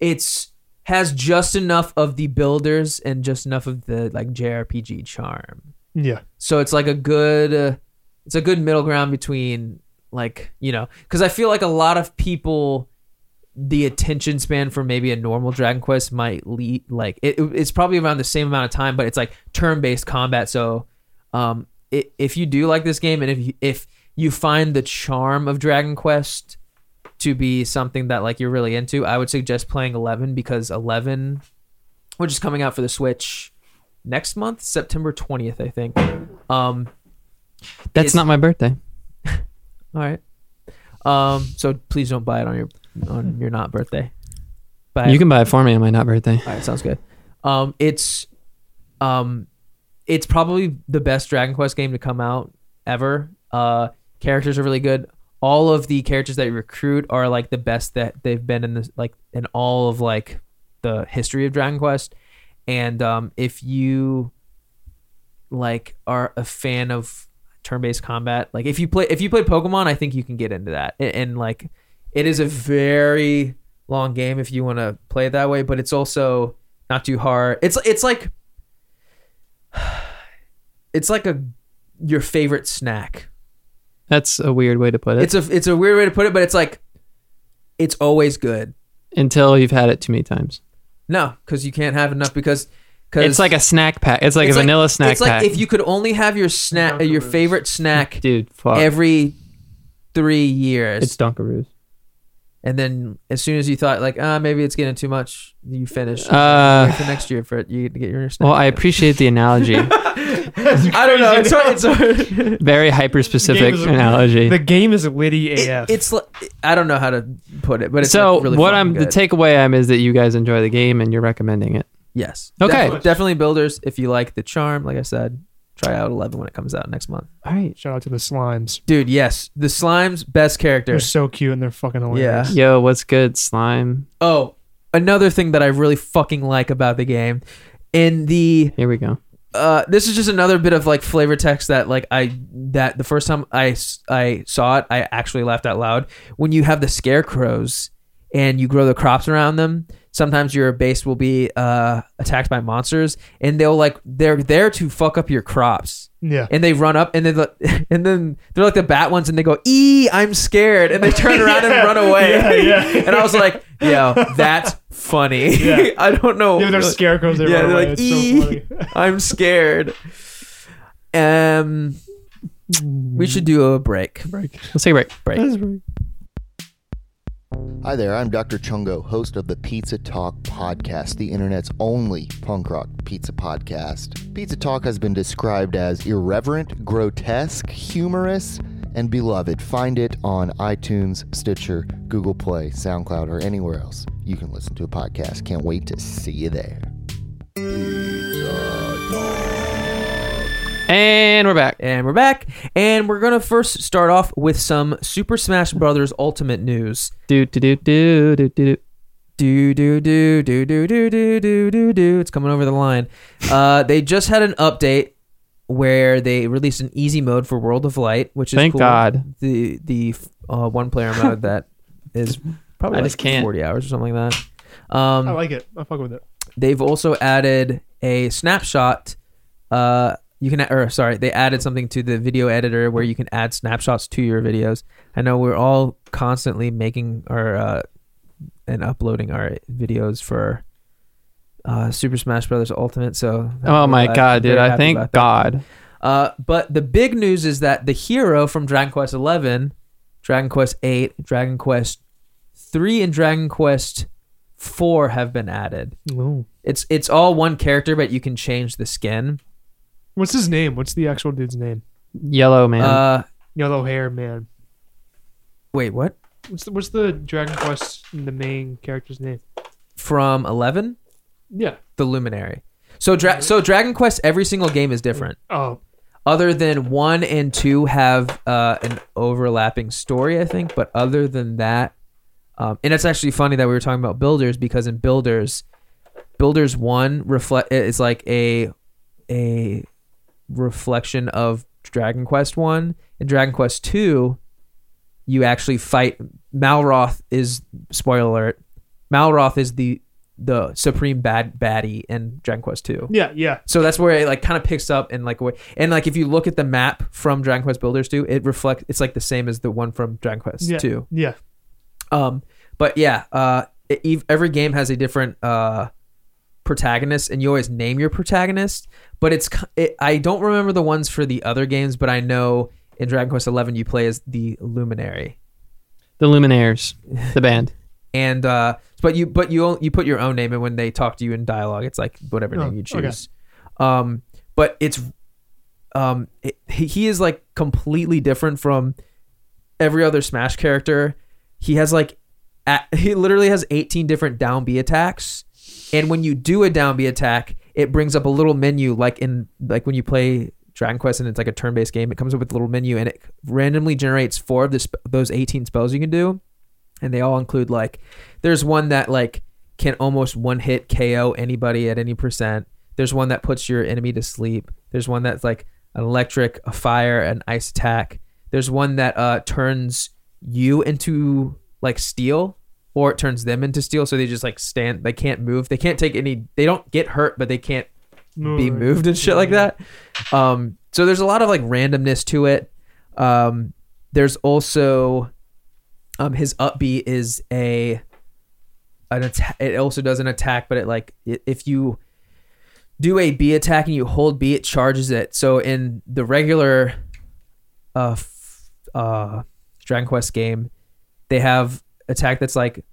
it's has just enough of the builders and just enough of the like JRPG charm. Yeah, So it's like a good uh, it's a good middle ground between like, you know, cuz I feel like a lot of people the attention span for maybe a normal Dragon Quest might lead like it, it's probably around the same amount of time, but it's like turn-based combat. So, um, i if you do like this game, and if you, if you find the charm of Dragon Quest to be something that like you're really into, I would suggest playing 11 because 11, which is coming out for the Switch next month, September 20th, I think. Um, That's not my birthday. all right. Um, so please don't buy it on your on your not birthday. Buy You can buy it for me on my not birthday. All right, sounds good. Um, it's um, it's probably the best Dragon Quest game to come out ever. Uh, characters are really good. all of the characters that you recruit are like the best that they've been in this like in all of like the history of Dragon Quest. And um, if you like are a fan of turn-based combat, like if you play if you play Pokemon, I think you can get into that. And, and like it is a very long game if you want to play it that way, but it's also not too hard. It's it's like it's like a your favorite snack. That's a weird way to put it. It's a it's a weird way to put it, but it's like it's always good. Until you've had it too many times. No, because you can't have enough because because It's like a snack pack. It's like a vanilla snack It's like pack. if you could only have your snack, your favorite snack Dude, fuck. every three years, it's Dunkaroos. And then as soon as you thought like, ah, maybe it's getting too much, you finish. Uh, for next year for it, you get your snack. Well, I appreciate the analogy. I don't know. It's hard. It's hard. Very hyper specific analogy. The game is litty It- AF. it's like I don't know how to put it, but it's so like really what I'm the takeaway I'm is that you guys enjoy the game and you're recommending it. Yes. Okay. Def- definitely builders. If you like the charm, like I said, try out 11 when it comes out next month. All right. Shout out to the slimes. Dude, yes. The slimes, best character. They're so cute and they're fucking hilarious. Yo, what's good, slime? Oh, another thing that I really fucking like about the game. In the Here we go. uh this is just another bit of like flavor text that like I that the first time I I saw it, I actually laughed out loud. When you have the scarecrows and you grow the crops around them, sometimes your base will be uh attacked by monsters and they'll like they're there to fuck up your crops. Yeah. and they run up and then the, and then they're like the bat ones and they go ee i'm scared and they turn around and run away Yeah, yeah. and i was like yo that's funny Yeah. i don't know Yeah, they're scarecrows. They yeah run they're away. like It's ee so i'm scared um we should do a break Break. Let's take a break. break That's right. Hi there, I'm Dr. Chungo, host of the Pizza Talk podcast, the internet's only punk rock pizza podcast. Pizza Talk has been described as irreverent, grotesque, humorous, and beloved. Find it on iTunes, Stitcher, Google Play, SoundCloud, or anywhere else you can listen to a podcast. Can't wait to see you there. And we're back. and we're back and we're gonna first start off with some super smash brothers ultimate news Do do do do do do. Do do do do do do do do do do. It's coming over the line. Uh, they just had an update where they released an easy mode for World of Light, which is Thank cool. God. The the uh, one player mode that is probably I like just can't. forty hours or something like that. Um, I like it. I fuck with it. they've also added a snapshot. Uh, you can, or sorry, they added something to the video editor where you can add snapshots to your videos. I know we're all constantly making our uh, and uploading our videos for uh, Super Smash Brothers Ultimate. So, Oh my I'm god, dude! I thank. God. Uh, but the big news is that the hero from Dragon Quest Eleven, Dragon Quest Eight, Dragon Quest Three, and Dragon Quest Four have been added. Ooh. It's it's all one character, but you can change the skin. What's his name? What's the actual dude's name? Yellow man. Uh, Yellow hair man. wait, what? What's the, what's the Dragon Quest the main character's name? From Eleven, Yeah. the Luminary. So dra- so Dragon Quest, every single game is different. Oh, Other than one and two have uh, an overlapping story, I think. But other than that, um, and it's actually funny that we were talking about builders because in builders, builders one reflect it's like a a reflection of Dragon Quest one. In Dragon Quest two, you actually fight Malroth. Is spoiler alert? Malroth is the the supreme bad baddie in Dragon Quest two. yeah, yeah. So that's where it like kind of picks up and like wh- and like if you look at the map from Dragon Quest Builders 2, it reflects it's like the same as the one from Dragon Quest Yeah. 2. Yeah. Um but yeah, uh it, every game has a different uh protagonist and you always name your protagonist, but it's it, i don't remember the ones for the other games, but I know in Dragon Quest 11 you play as the Luminary. the Lumineers, the band. And uh but you but you o- you put your own name and when they talk to you in dialogue it's like whatever Oh, name you okay. choose. Um but it's um it, he he is like completely different from every other Smash character. He has like a he literally has 18 different down B attacks and when you do a down B attack it brings up a little menu like in like when you play Dragon Quest and it's like a turn-based game. It comes up with a little menu and it randomly generates four of the sp- those 18 spells you can do, and they all include like there's one that like can almost one hit KO anybody at any percent. There's one that puts your enemy to sleep. There's one that's like an electric, a fire, an ice attack. There's one that uh turns you into like steel or it turns them into steel so they just like stand they can't move. They can't take any they don't get hurt but they can't be moved and shit like that. Um, so there's a lot of like randomness to it. Um, there's also um, his up B is a an attack. It also does an attack, but it like if you do a B attack and you hold B, it charges it. So in the regular uh, f- uh, Dragon Quest game, they have attack that's like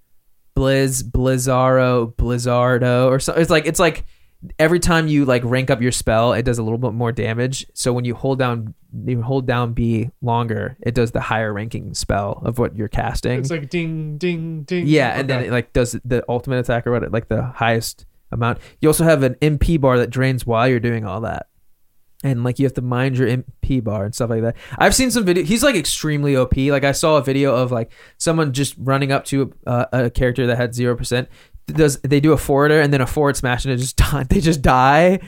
Blizz, Blizzaro, Blizzardo, or so. It's like it's like every time you like rank up your spell, it does a little bit more damage. So when you hold down you hold down B longer, it does the higher ranking spell of what you're casting. It's like ding, ding, ding. yeah, and then it like does the ultimate attack or what, like the highest amount. You also have an MP bar that drains while you're doing all that. And like you have to mind your MP bar and stuff like that. I've seen some video. He's like extremely OP. Like I saw a video of like someone just running up to uh, a character that had zero percent. Does they do a forward air and then a forward smash and it just they just die.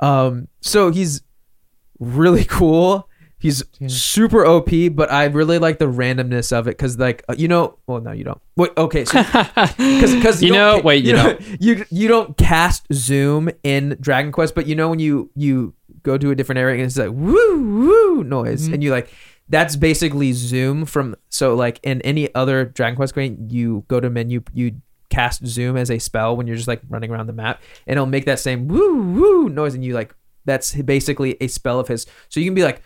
Um, so he's really cool. He's Yeah. super OP, but I really like the randomness of it because, like, uh, you know, well, no, you don't. Wait, okay, so because because You know- wait, you know, you you don't cast zoom in Dragon Quest, but you know when you you go to a different area and it's like woo woo noise, Mhm. and you like that's basically zoom from so like in any other Dragon Quest game, you go to menu, you cast zoom as a spell when you're just like running around the map, and it'll make that same woo woo noise, and you like that's basically a spell of his. So you can be like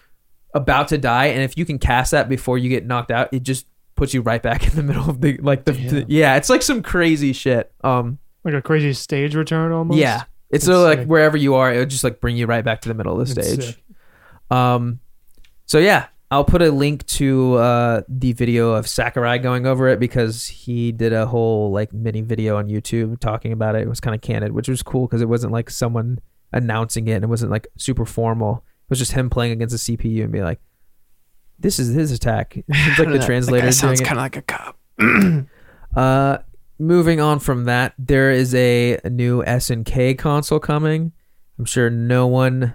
about to die, and if you can cast that before you get knocked out, it just puts you right back in the middle of the like the, the- yeah, it's like some crazy shit. Um, like a crazy stage return almost. yeah, it's That's so like wherever you are, it would just like bring you right back to the middle of the stage. sick. Um, so yeah, I'll put a link to uh, the video of Sakurai going over it because he did a whole like mini video on YouTube talking about it. It was kind of candid, which was cool because it wasn't like someone announcing it and it wasn't like super formal. It was just him playing against the CPU and be like, "This is his attack." It's like the translator doing sounds kind of like a cop. Uh, moving on from that, there is a, a new SNK console coming. I'm sure no one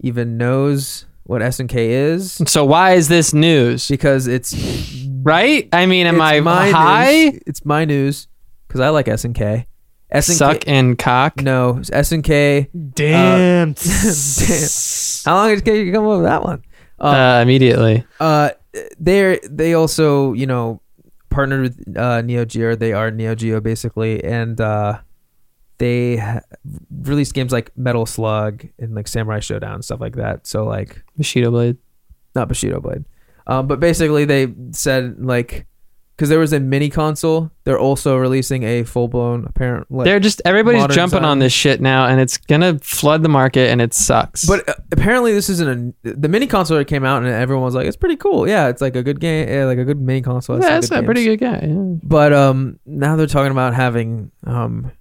even knows what SNK is So why is this news? because it's Right? I mean, am I my high? News. It's my news because I like SNK. SNK. Suck and cock. No, SNK. Damn. Damn. How long did you to come up with that one? Um, Uh, immediately. uh they they also you know partnered with uh neo geo they are neo geo basically and uh they ha- released games like metal slug and like samurai shodown and stuff like that so like Bushido blade. not bushido blade um but basically they said like because there was a mini console they're also releasing a full-blown apparent like They're just everybody's modern jumping design. on this shit now, and it's gonna flood the market, and it sucks. but uh, apparently this isn't a the mini console that came out and everyone was like it's pretty cool yeah it's like a good game yeah, like a good mini console yeah, good a pretty good guy. Yeah. But um, now they're talking about having um,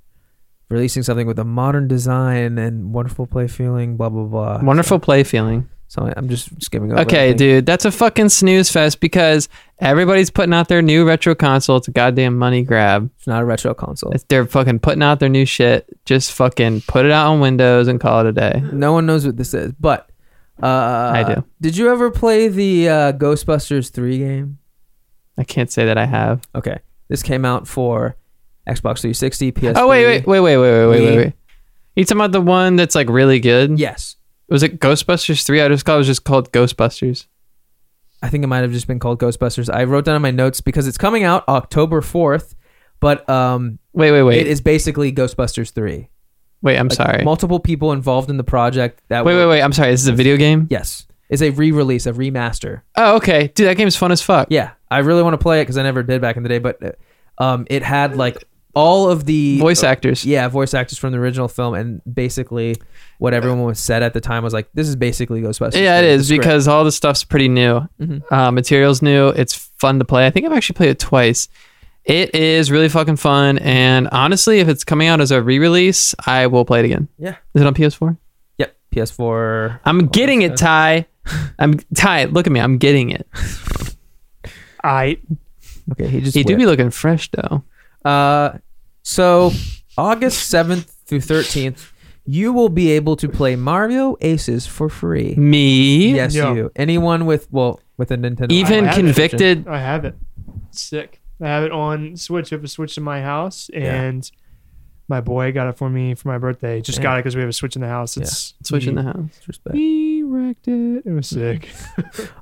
releasing something with a modern design and wonderful play feeling. Blah blah blah. Wonderful play feeling. So, I'm just skimming over. Okay, dude, that's a fucking snooze fest because everybody's putting out their new retro console. It's a goddamn money grab. It's not a retro console. It's, they're fucking putting out their new shit. Just fucking put it out on Windows and call it a day. No one knows what this is, but uh, I do. Did you ever play the uh, Ghostbusters three game? I can't say that I have. Okay, this came out for Xbox 360, PS. Oh wait, wait, wait, wait, wait, wait, wait, wait, wait. You talking about the one that's like really good? Yes, Was it Ghostbusters three? I just thought it was just called Ghostbusters. I think it might have just been called Ghostbusters. I wrote down in my notes because it's coming out October fourth, but um, Wait, wait, wait, it is basically Ghostbusters three. wait. I'm Like, sorry. Multiple people involved in the project. That Wait, were- wait, wait. I'm sorry. This is a video game. Yes, it's a re-release, a remaster. Oh, okay, dude. That game's fun as fuck. Yeah, I really want to play it because I never did back in the day. But uh, um, it had like all of the Voice actors. yeah, voice actors from the original film, and basically what everyone was said at the time was like, "This is basically Ghostbusters." Yeah, it is script. because all the stuff's pretty new. Mhm. Uh, material's new. It's fun to play. I think I've actually played it twice. It is really fucking fun, and honestly, if it's coming out as a re-release, I will play it again. Yeah. Is it on PS4? Yep. PS4. I'm getting it, Ty. I'm Ty. Look at me. I'm getting it. I Okay, he just He do be looking fresh though. Uh, so August seventh through thirteenth, you will be able to play Mario Aces for free. Me, Yes, Yeah. you. Anyone with well with a Nintendo. even I have it. convicted. I have it. Sick. I have it on Switch. I have a Switch in my house, and my boy got it for me for my birthday. Just Yeah. got it because we have a Switch in the house. It's Switch in the house. Respect. We wrecked it. It was sick.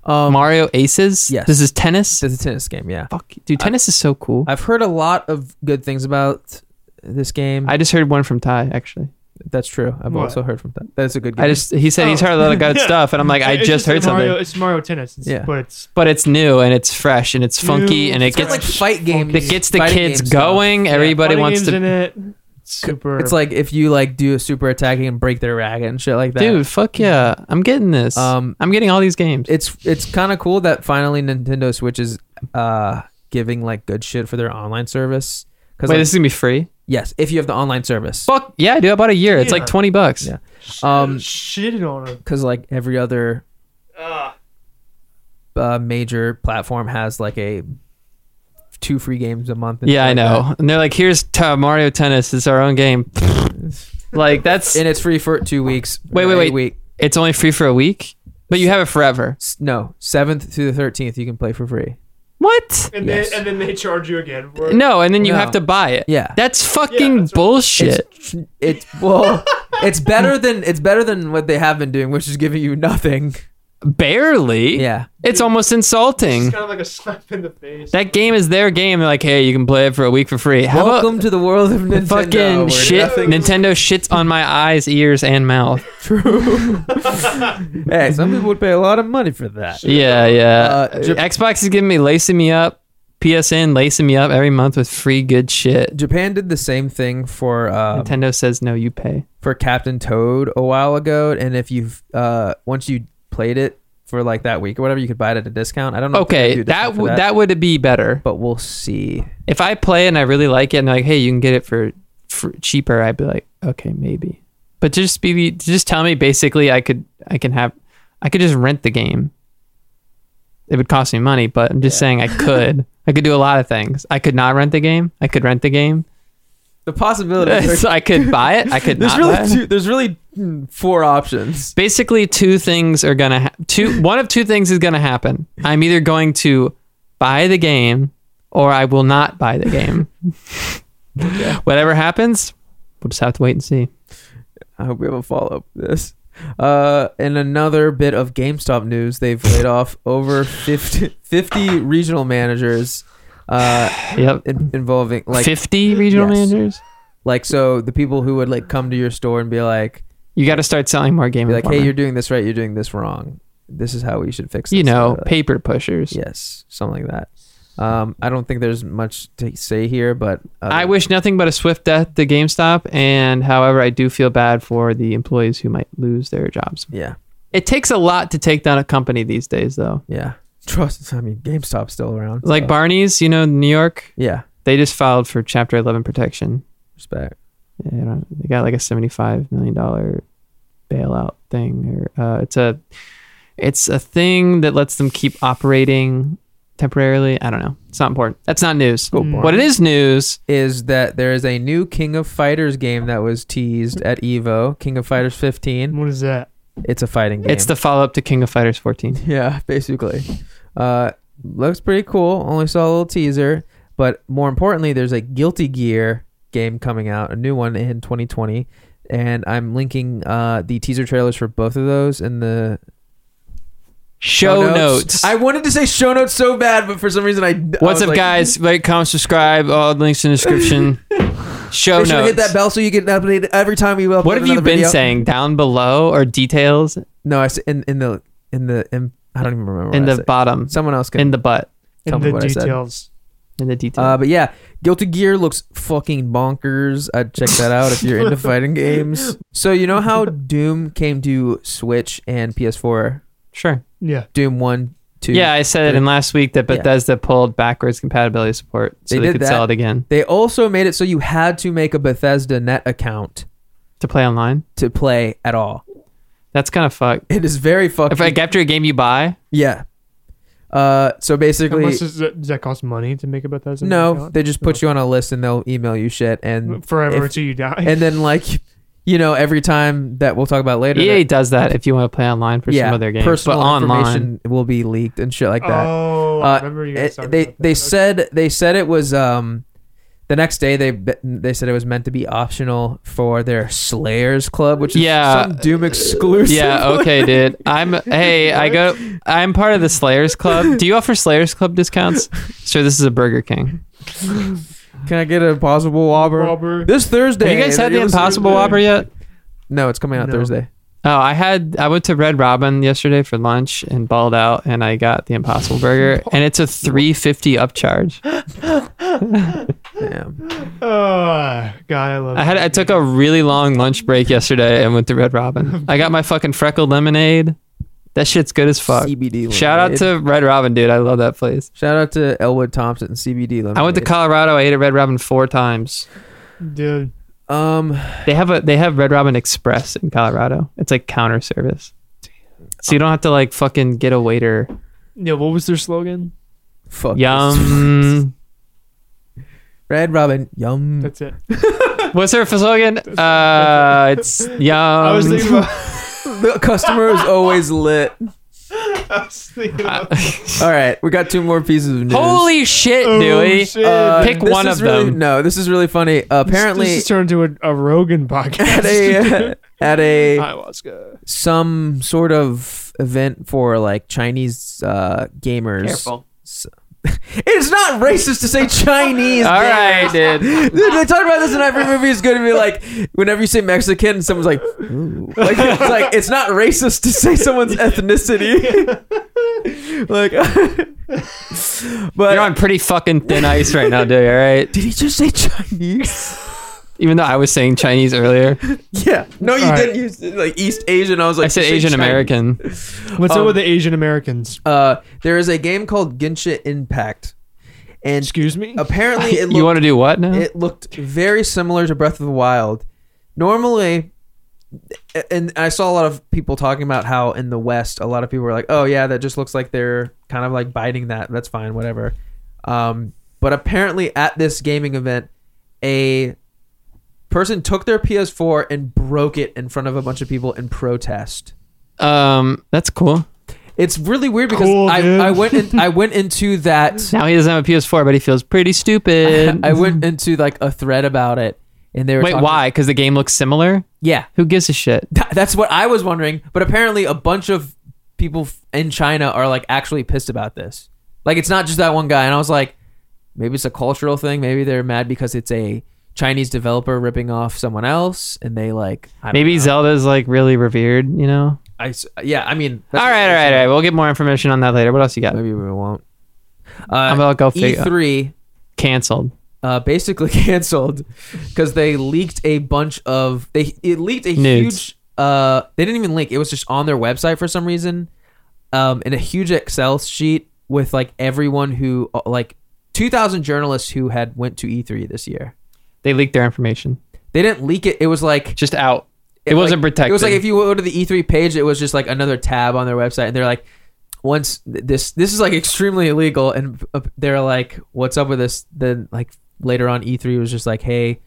Um, Mario Aces. yes. This is tennis. it's a tennis game. Yeah, Fuck, dude, tennis is so cool. I've heard a lot of good things about this game. I just heard one from Ty actually. That's true. I've What? also heard from that. That's a good game. I just he said he's Oh. heard a lot of good Yeah. stuff, and I'm like, I It's just heard Mario, something. It's Mario Tennis. It's, Yeah. but it's But it's new and it's fresh and it's funky New, and it it's gets like fight games. it gets the fighting kids game stuff. going. yeah, Everybody fighting wants games to. in it. Super. It's like if you like do a super attacking and break their racket and shit like that. Dude, fuck yeah! I'm getting this. Um, I'm getting all these games. it's it's kind of cool that finally Nintendo Switch is uh giving like good shit for their online service. Because Wait, this is gonna be free? yes, if you have the online service. Fuck yeah! I do about a year. It's like twenty bucks. Yeah. Um, shitted on him. because like every other Ah. uh, major platform has like a two free games a month. and Yeah, I shit like know. And they're like, "Here's t- Mario Tennis. It's our own game." like that's and it's free for two weeks. Wait, wait, uh, wait. Week. it's only free for a week, but you have it forever. No, seventh through the thirteenth, you can play for free. What? And Yes. then and then they charge you again. For it. No, and then you No. have to buy it. Yeah, That's fucking that's bullshit. It's, it's well, it's better than it's better than what they have been doing, which is giving you nothing. Barely. Yeah, It's almost insulting. It's kind of like a slap in the face. That game is their game. They're like, hey, you can play it for a week for free. How welcome about to the world of Nintendo. fucking where shit? nothing- Nintendo shits on my eyes, ears, and mouth. True. hey, some people would pay a lot of money for that. Yeah, yeah. Uh, Jap- Xbox is giving me lacing me up. PSN lacing me up every month with free good shit. Japan did the same thing for uh, Nintendo says no, you pay. for Captain Toad a while ago, and if you've uh, once you played it for like that week or whatever, you could buy it at a discount. I don't know. Okay, do that w- that would be better. but we'll see. If I play and I really like it, and like, hey, you can get it for, for cheaper, I'd be like, okay, maybe. But just be just tell me basically, I could I can have I could just rent the game. It would cost me money, but I'm just Yeah. saying I could. I could do a lot of things. I could not rent the game. I could rent the game. The possibility. I could buy it. I could there's not really buy it. two, there's really four options. basically two things are gonna ha- two one of two things is gonna happen i'm either going to buy the game or i will not buy the game whatever happens we'll just have to wait and see I hope we have a follow up this. Uh, and another bit of GameStop news: they've laid off over 50, 50 regional managers. Uh, yep. in, involving like 50 regional Yes. managers? Like so the people who would like come to your store and be like you got to start selling more game be like hey Informer. you're doing this right you're doing this wrong. This is how we should fix you know like, paper pushers. yes something like that. Um i don't think there's much to say here but uh, i wish nothing but a swift death to gamestop and however i do feel bad for the employees who might lose their jobs. Yeah. It takes a lot to take down a company these days though. Yeah trust i mean gamestop's still around like so, barney's you know new york yeah they just filed for chapter 11 protection respect Yeah, I don't- they got like a seventy-five million dollar bailout thing, or uh, it's a it's a thing that lets them keep operating temporarily. I don't know. It's not important. That's not news. Go Mm. What it is news. is that there is a new king of fighters game that was teased at evo king of fighters 15 What is that? It's a fighting game It's the follow-up to King of Fighters 14. Yeah, basically. Uh, looks pretty cool. Only saw a little teaser, but more importantly, there's a Guilty Gear game coming out, a new one in 2020, and I'm linking uh, the teaser trailers for both of those in the Show notes. I wanted to say show notes so bad, but for some reason I. I What's was up, like, guys? like, comment, subscribe. All the links in the description. Show Make sure to notes. hit that bell so you get updated every time we upload what have you another been video. saying down below or details No, I s- in in the in the in, I don't even remember. in I the said. bottom, Someone else can. in the butt, Tell In me the what I said. details. in the detail. Uh, but yeah, Guilty Gear looks fucking bonkers. I'd check that out if you're into fighting games. So you know how Doom came to Switch and PS4? sure. Yeah. Doom one, two. Yeah, I said it in last week that Yeah. Bethesda pulled backwards compatibility support so They they, did could that. sell it again They also made it so you had to make a Bethesda Net account to play online. to play at all. That's kind of fucked. It is very fucking. If like after a game you buy, yeah. Uh, so How basically, much does that, does that cost money to make a Bethesda? no, account? they just put you on a list and they'll email you shit, and forever if- until you die. and then like, you know, every time that we'll talk about later. EA that- does that if you want to play online for yeah, some of their games, personal but online. information will be leaked and shit like that. oh, I Uh, remember you guys It- talking they about they Okay. said they said it was um the next day they they said it was meant to be optional for their Slayers Club, which is Yeah. some Doom exclusive. Yeah, okay, dude. I'm hey, I go I'm part of the Slayers Club. Do you offer Slayers Club discounts? Sure, this is a Burger King. Can I get an Impossible Whopper Robert. this Thursday? Have you guys had the Impossible to- Whopper yet? No, it's coming out No. Thursday. Oh, I had I went to Red Robin yesterday for lunch and balled out and I got the Impossible Burger and it's a 350 upcharge. Damn. Oh, God, I love. It. I had I took a really long lunch break yesterday and went to Red Robin. I got my fucking freckled lemonade. That shit's good as fuck. CBD. Shout out lemonade. to Red Robin, dude. I love that place. shout out to Ellwood Thompson and CBD. Lemonade. I went to Colorado. I ate at Red Robin four times. dude. Um, They have a they have Red Robin Express in Colorado. It's like counter service. So you don't have to like fucking get a waiter. Yeah, what was their slogan? fuck. this. Yum. Red Robin. Yum. That's it. What's their slogan? Uh, it's yum. I was thinking about. the customer is always lit. I was thinking about. All right, we got two more pieces of news. Holy shit, Oh, Dewey. shit. Uh, Pick this one is of really- them. No, this is really funny. Apparently, this has turned into a, a Rogan podcast. at a at a ayahuasca. some sort of event for like Chinese uh, gamers. Careful. It's not racist to say Chinese. All right, dude. Dude, they talk about this in every movie. It's going to be like whenever you say Mexican, someone's like, Ooh. like it's like it's not racist to say someone's ethnicity. like, but You're on pretty fucking thin ice right now, dude. All right. did he just say Chinese? Even though I was saying Chinese earlier, yeah, no, you All right. didn't. You said, like East Asian. I was like, I said "You say Asian Chinese." American. What's Um, up with the Asian Americans? Uh, there is a game called Genshin Impact, and Excuse me. apparently it You want to do what now? it looked very similar to Breath of the Wild. Normally, and I saw a lot of people talking about how in the West, a lot of people were like, "Oh yeah, that just looks like they're kind of like biting that. That's fine, whatever." Um, but apparently, at this gaming event, a person took their PS4 and broke it in front of a bunch of people in protest. Um, that's cool. It's really weird because Cool, I, dude. I went in, I went into that Now he doesn't have a PS4, but he feels pretty stupid. I went into like a thread about it, and they were Wait, talking- why? Because the game looks similar. Yeah, Who gives a shit? Th- that's what I was wondering. But apparently, a bunch of people f- in China are like actually pissed about this. Like, it's not just that one guy. And I was like, maybe it's a cultural thing. Maybe they're mad because it's a Chinese developer ripping off someone else, and they like I Maybe know. Zelda's like really revered, you know? I yeah. I mean, All that's right, what all they're right, all saying. right. We'll get more information on that later. What else you got? Maybe we won't. Uh, I'm gonna go figure. E3 Canceled. uh, basically canceled because they leaked a bunch of they it leaked a Nudes. huge uh they didn't even leak it was just on their website for some reason um in a huge excel sheet with like everyone who uh, like 2000 journalists who had went to e3 this year They leaked their information. they didn't leak it it was like Just out. It, like- wasn't protected. it was like if you go to the e3 page it was just like another tab on their website and they're like once th- this this is like extremely illegal and uh, they're like what's up with this then like later on e3 was just like hey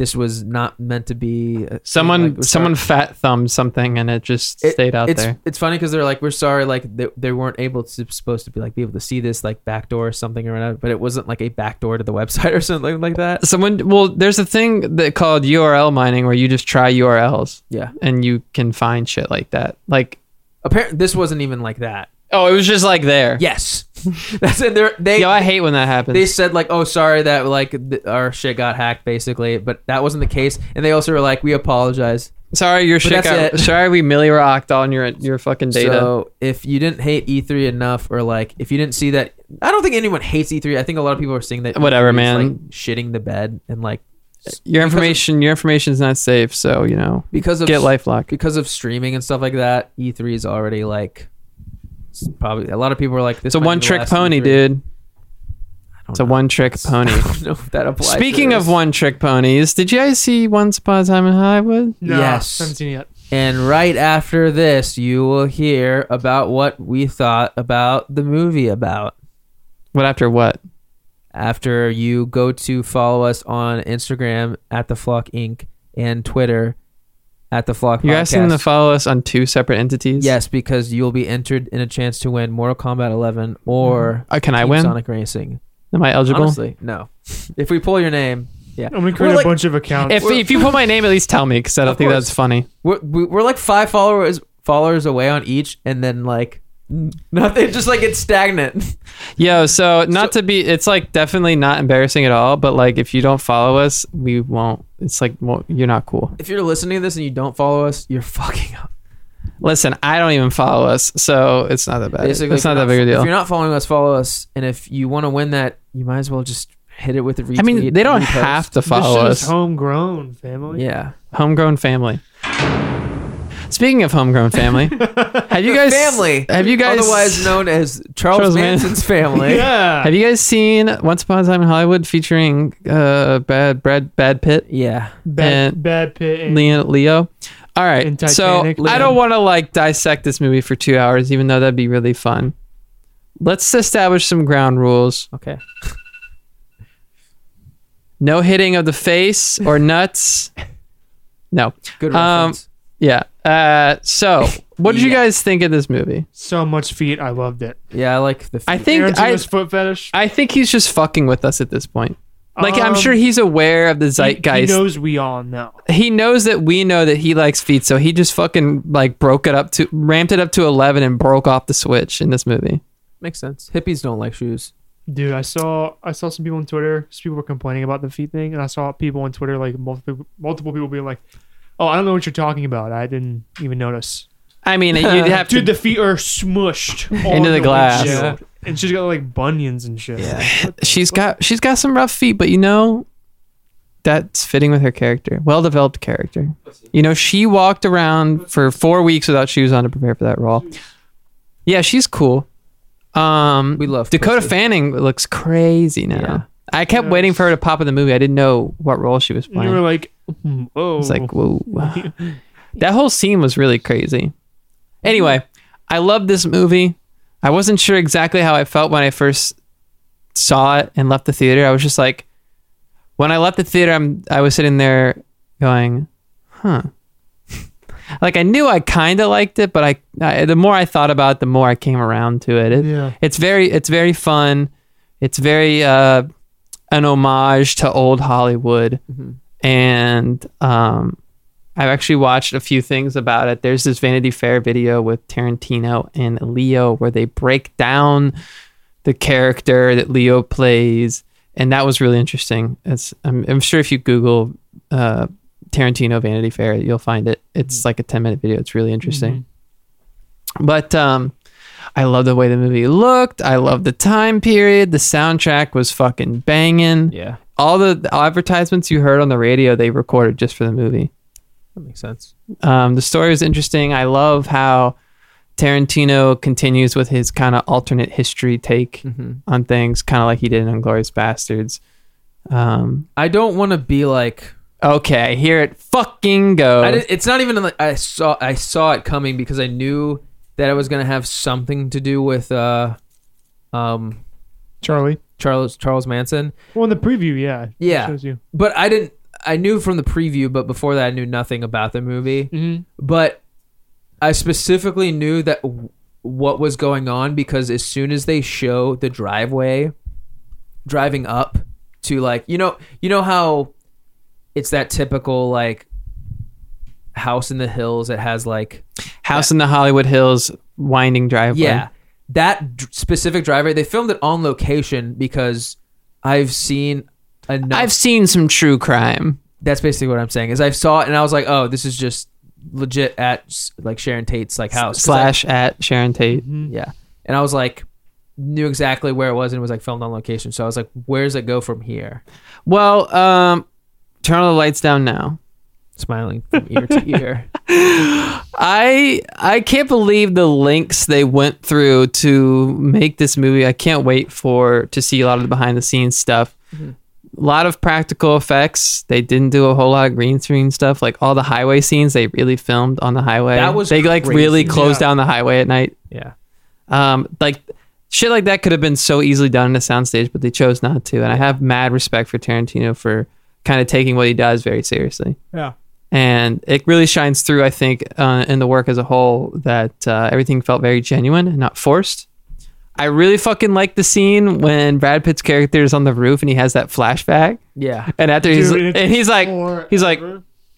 this was not meant to be uh, someone like, someone fat thumbed something and it just It- stayed out it's, there. It's funny because they're like, we're sorry, like they, they weren't able to supposed to be like be able to see this like backdoor or something or whatever, but it wasn't like a backdoor to the website or something like that. Someone well, there's a thing that called URL mining where you just try URLs Yeah, and you can find shit like that. Like apparently this wasn't even like that. Oh, it was just like there. Yes, that's it. They're, they Yo, I hate when that happens. they said like, oh, sorry that like th- our shit got hacked basically, but that wasn't the case. And they also were like, we apologize. sorry, your shit that's got. it. Sorry, we milli rocked on your your fucking data. So if you didn't hate E3 enough, or like if you didn't see that, I don't think anyone hates E3. I think a lot of people are seeing that Whatever, E3 is, man. like, shitting the bed and like your information. of- information, your information's not safe. So you know, because of get LifeLock. because of streaming and stuff like that, E3 is already like it's probably a lot of people are like this. It's a might be one the trick last pony, E3. dude. It's a one trick pony. I don't know if that applies. to Speaking of this. one trick ponies, did you guys see Once Upon a Time in Hollywood? No, Yes. haven't seen it yet. And right after this, you will hear about what we thought about the movie about. What after what? After you go to follow us on Instagram at the Flock Inc. and Twitter at the Flock You're Podcast. asking them to follow us on two separate entities? Yes, because you'll be entered in a chance to win Mortal Kombat 11 or Uh, can I Team win? Sonic Racing. Am I eligible? Honestly, no. if we pull your name, yeah. I'm gonna create We're like- a bunch of accounts. If, if you put my name, at least tell me because I don't think course. that's funny. We're, we're like five followers followers away on each, and then like nothing, just like it's stagnant. Yo, so not So- to be, it's like definitely not embarrassing at all. But like, if you don't follow us, we won't. It's like, well, you're not cool. If you're listening to this and you don't follow us, you're fucking up. Listen, I don't even follow us, so it's not that bad. Basically, it's if not you're that big a deal. If you're not following us, follow us, and if you want to win that, you might as well just hit it with a retweet. I mean, they don't have to follow shit us. homegrown family. Yeah, Homegrown family. Speaking of homegrown family, have you guys family, Have you guys otherwise known as Charles, Charles Manson's family? Yeah. Have you guys seen Once Upon a Time in Hollywood featuring uh bad Brad Bad Pitt, Yeah, bad, bad pit. And, Leo? Leo? All right, so Titanic. I don't want to like dissect this movie for two hours, even though that'd be really fun. Let's establish some ground rules. okay. No hitting of the face or nuts. No. Good Um, reference. Yeah. Uh, so, what did you Yeah. guys think of this movie? so much feet. I loved it. yeah, I like the. I think I, Tarantino's foot fetish. I think he's just fucking with us at this point. Like I'm Um, sure he's aware of the he- zeitgeist. He, knows we all know. he knows that we know that he likes feet, so he just fucking like broke it up to ramped it up to eleven and broke off the switch in this movie. makes sense. Hippies don't like shoes. Dude, I saw I saw some people on Twitter. Some people were complaining about the feet thing, and I saw people on Twitter like multiple multiple people being like, "Oh, I don't know what you're talking about. I didn't even notice." I mean, you'd have Dude, to. the feet are smushed on Into the glass. windshield. and she's got like bunions and shit. Yeah. she's got she's got some rough feet, but you know, that's fitting with her character. Well developed character. You know, she walked around for four weeks without shoes on to prepare for that role. Yeah, she's cool. Um, We love Dakota pussy. Fanning looks crazy now. I kept Yes. waiting for her to pop in the movie. I didn't know what role she was playing. you were like, "Hmm, "Oh, It's like, whoa. that whole scene was really crazy. Anyway, I love this movie. I wasn't sure exactly how I felt when I first saw it and left the theater. I was just like, when I left the theater, I'm, I was sitting there going, huh. like I knew I kind of liked it, but I, I, the more I thought about it, the more I came around to it. it yeah, it's very, it's very fun. It's very, uh, an homage to old Hollywood Mhm. and um, I've actually watched a few things about it. There's this Vanity Fair video with Tarantino and Leo where they break down the character that Leo plays, and that was really interesting. It's I'm, I'm sure if you Google uh, Tarantino Vanity Fair, you'll find it. It's like a 10 minute video. It's really interesting. But um, I love the way the movie looked. I love the time period. The soundtrack was fucking banging Yeah, all the advertisements you heard on the radio they recorded just for the movie that makes sense. um, the story was interesting i love how tarantino continues with his kind of alternate history take hmm on things kind of like he did in Glorious bastards um, I don't want to be like. okay here it fucking goes it's not even like I saw. I saw it coming because I knew that it was gonna have something to do with uh, um, Charlie. Charles Charles Manson. Well, in the preview, yeah, it Yeah. shows you. But I didn't. I knew from the preview, but before that, I knew nothing about the movie. Mm-hmm. But I specifically knew that w- what was going on because as soon as they show the driveway driving up to like you know you know how it's that typical like house in the hills that has like house in the hollywood hills winding driveway. Yeah. That d- specific driveway they filmed it on location because I've seen enough i've seen some true crime. That's basically what I'm saying is I saw it and I was like, oh, this is just legit at s- like Sharon Tate's like house. Slash at sharon tate. Yeah, and I was like, knew exactly where it was and it was like filmed on location. So I was like, where does it go from here? well um turn all the lights down now Smiling from ear to ear. I I can't believe the links they went through to make this movie. I can't wait for to see a lot of the behind the scenes stuff. Mhm. a lot of practical effects. They didn't do a whole lot of green screen stuff. Like all the highway scenes, they really filmed on the highway. That was they like crazy. really closed Yeah. down the highway at night. Yeah. Um, like shit like that could have been so easily done in a soundstage, but they chose not to. And I have mad respect for Tarantino for kind of taking what he does very seriously. Yeah. And it really shines through, I think, uh, in the work as a whole that uh, everything felt very genuine and not forced. I really fucking like the scene when Brad Pitt's character is on the roof and he has that flashback. Yeah. And after he's Dude, it's and he's like, he's like,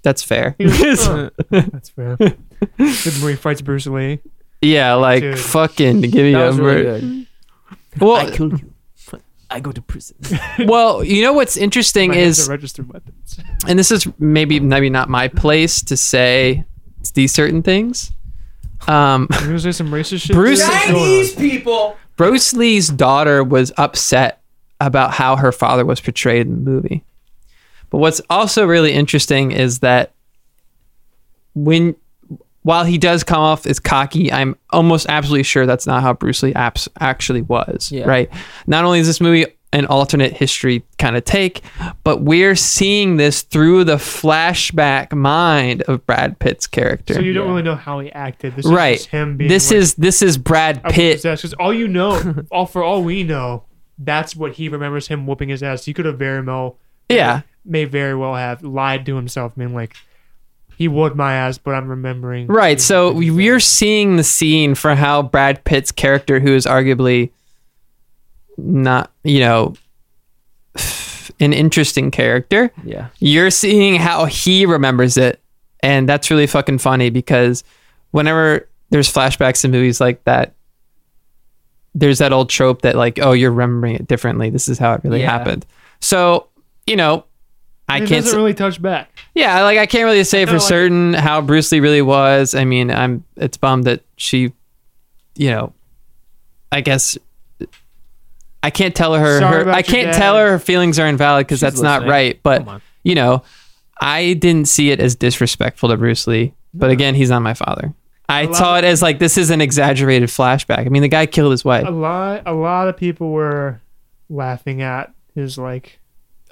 that's fair. That's fair. Good when he fights Bruce Lee. yeah, like Dude. fucking give me That a was really good. Well, killed you. I go to prison. well, you know what's interesting My hands is are registered weapons. and this is maybe maybe not my place to say these certain things. Um, You're gonna say some racist shit. Bruce- Go on. people. Bruce Lee's daughter was upset about how her father was portrayed in the movie. But what's also really interesting is that when while he does come off as cocky, I'm almost absolutely sure that's not how Bruce Lee apps actually was. Yeah. Right. Not only is this movie an alternate history kind of take, but we're seeing this through the flashback mind of Brad Pitt's character. So you don't Yeah. really know how he acted. This is right. just him being. this like, is this is Brad Pitt. Because all you know, all for all we know, that's what he remembers him whooping his ass. He could have very well, Yeah. may very well have lied to himself, being like, he whooped my ass, but I'm remembering. Right. So we- we're seeing the scene for how Brad Pitt's character, who is arguably not, you know, an interesting character, Yeah. you're seeing how he remembers it. And that's really fucking funny because whenever there's flashbacks in movies like that, there's that old trope that, like, oh, you're remembering it differently. This is how it really Yeah. happened. So, you know, I it can't. doesn't really touch back. yeah, like I can't really say for like- certain how Bruce Lee really was. I mean, I'm it's bummed that she, you know, I guess I can't tell her. Her I can't dad. tell her her feelings are invalid because that's not right. But you know, I didn't see it as disrespectful to Bruce Lee. But again, he's not my father. I A saw it as like this is an exaggerated flashback. I mean, the guy killed his wife A lot, a lot of people were laughing at his like.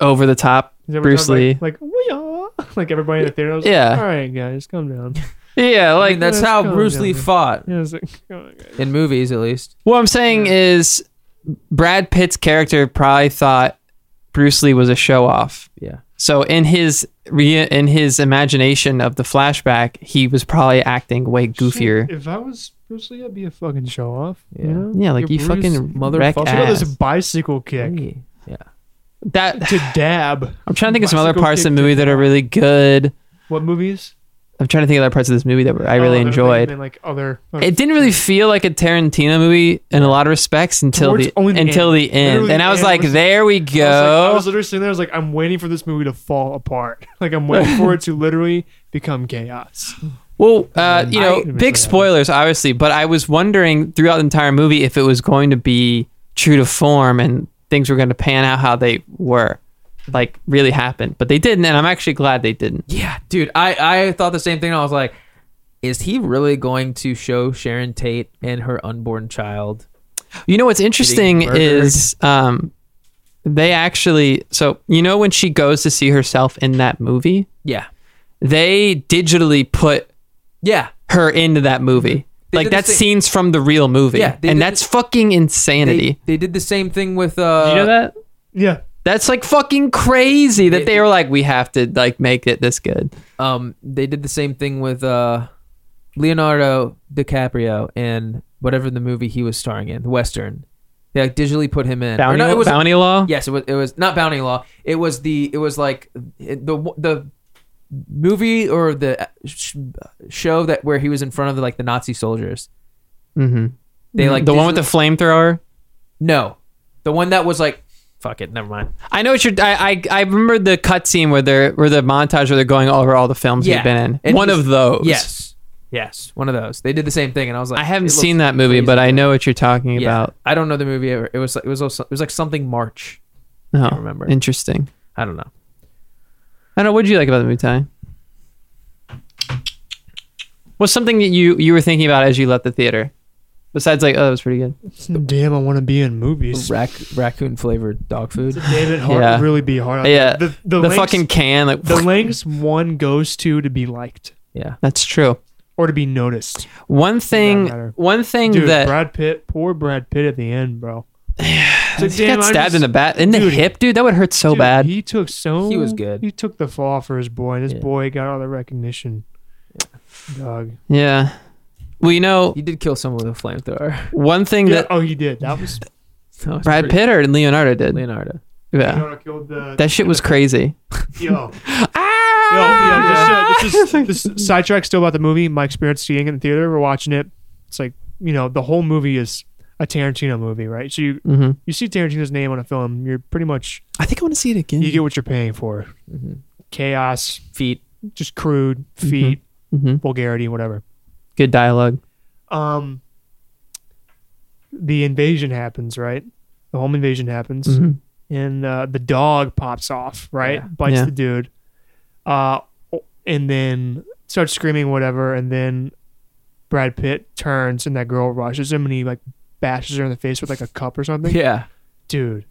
over the top. Is Bruce you're Lee. Like, like, we are. Like everybody in the theater was Yeah. like, all right, guys, calm down. Yeah, I like mean, that's how Bruce down Lee fought Yeah, like, on, in movies, at least. What I'm saying is, Brad Pitt's character probably thought Bruce Lee was a show off. Yeah. So in his re- in his imagination of the flashback, he was probably acting way goofier. Shit, if I was Bruce Lee, I'd be a fucking show off. Yeah. You know? Yeah, like You're you Bruce fucking wreck motherfucker. Check out ass. this bicycle kick Hey. That to dab. I'm trying to think of some other Bicycle parts of kick the movie that are really good. What movies? I'm trying to think of other parts of this movie that were, I really Oh, enjoyed. And like other. It didn't really feel like a Tarantino movie in a lot of respects until Towards the only the until end. the end, Literally and I the was end like, was- "There we I was, go." like, I was literally sitting there. I was like, I'm waiting for this movie to fall apart. Like I'm waiting for it to literally become chaos. Well, uh, you know, big spoilers, obviously, but I was wondering throughout the entire movie if it was going to be true to form and things were going to pan out how they were, like really happened. But they didn't, and I'm actually glad they didn't. Yeah, dude. I, I thought the same thing. I was like, is he really going to show Sharon Tate and her unborn child? You know what's interesting is um, they actually. So you know when she goes to see herself in that movie, Yeah. they digitally put Yeah. her into that movie. They like that's same- scenes from the real movie, Yeah, and did that's fucking insanity. They, they did the same thing with uh Did you know that? Yeah. That's like fucking crazy that They- they were like, we have to like make it this good. um they did the same thing with uh Leonardo DiCaprio and whatever the movie he was starring in, the Western. They like digitally put him in. Bounty, no, it was Bounty Law. Yes, it was. It was not Bounty Law. It was the. It was like it- the the movie or the sh- show that where he was in front of the, like the Nazi soldiers. Mm-hmm. They like the one with the flamethrower. no, the one that was like fuck it. Never mind. I know what you're. I I, I remember the cutscene where they're where the montage where they're going over all the films Yeah, he'd been in. one he's- of those. Yes, yes, one of those. They did the same thing, and I was like, I haven't seen that movie, crazy but I know what you're talking Yeah, about. I don't know the movie. Ever. It was it was also, it was like something March. Oh, remember. Interesting. I don't know. I don't know. What did you like about the movie, Ty? What's something that you you were thinking about as you left the theater? Besides, like, oh, that was pretty good. Damn, I want to be in movies. Rac- raccoon flavored dog food. David hard Yeah. really be hard. on Yeah, that. the the, The lengths- fucking can, like, the lengths one goes to to be liked Yeah. that's true. or to be noticed. One thing, one thing Dude, that Brad Pitt, poor Brad Pitt at the end, bro. he damn, got I stabbed just- in the back, in the Dude, hip, dude. That would hurt so Dude, bad. He took so He was good. He took the fall for his boy, and his Yeah. boy got all the recognition. Dog. yeah. Well, you know, He did kill someone with a flamethrower. one thing Yeah, that oh, he did. That was That was Brad pretty- Pitt or Leonardo did. Leonardo. Yeah, Leonardo killed the that shit was crazy. yo. ah! Yo, yo, this, uh, this is sidetrack still about the movie. My experience seeing it in the theater. We're watching it. It's like you know the whole movie is a Tarantino movie, right? So you Mhm. you see Tarantino's name on a film, you're pretty much I think I want to see it again. you get what you're paying for. hmm Chaos, Feet. just crude, feet, hmm vulgarity, whatever. Good dialogue. Um, the invasion happens, right? The home invasion happens, Mhm. and uh, the dog pops off, right? Yeah. Bites Yeah. the dude, uh, and then starts screaming, whatever, and then Brad Pitt turns, and that girl rushes him, and he like bashes her in the face with like a cup or something, Yeah. dude.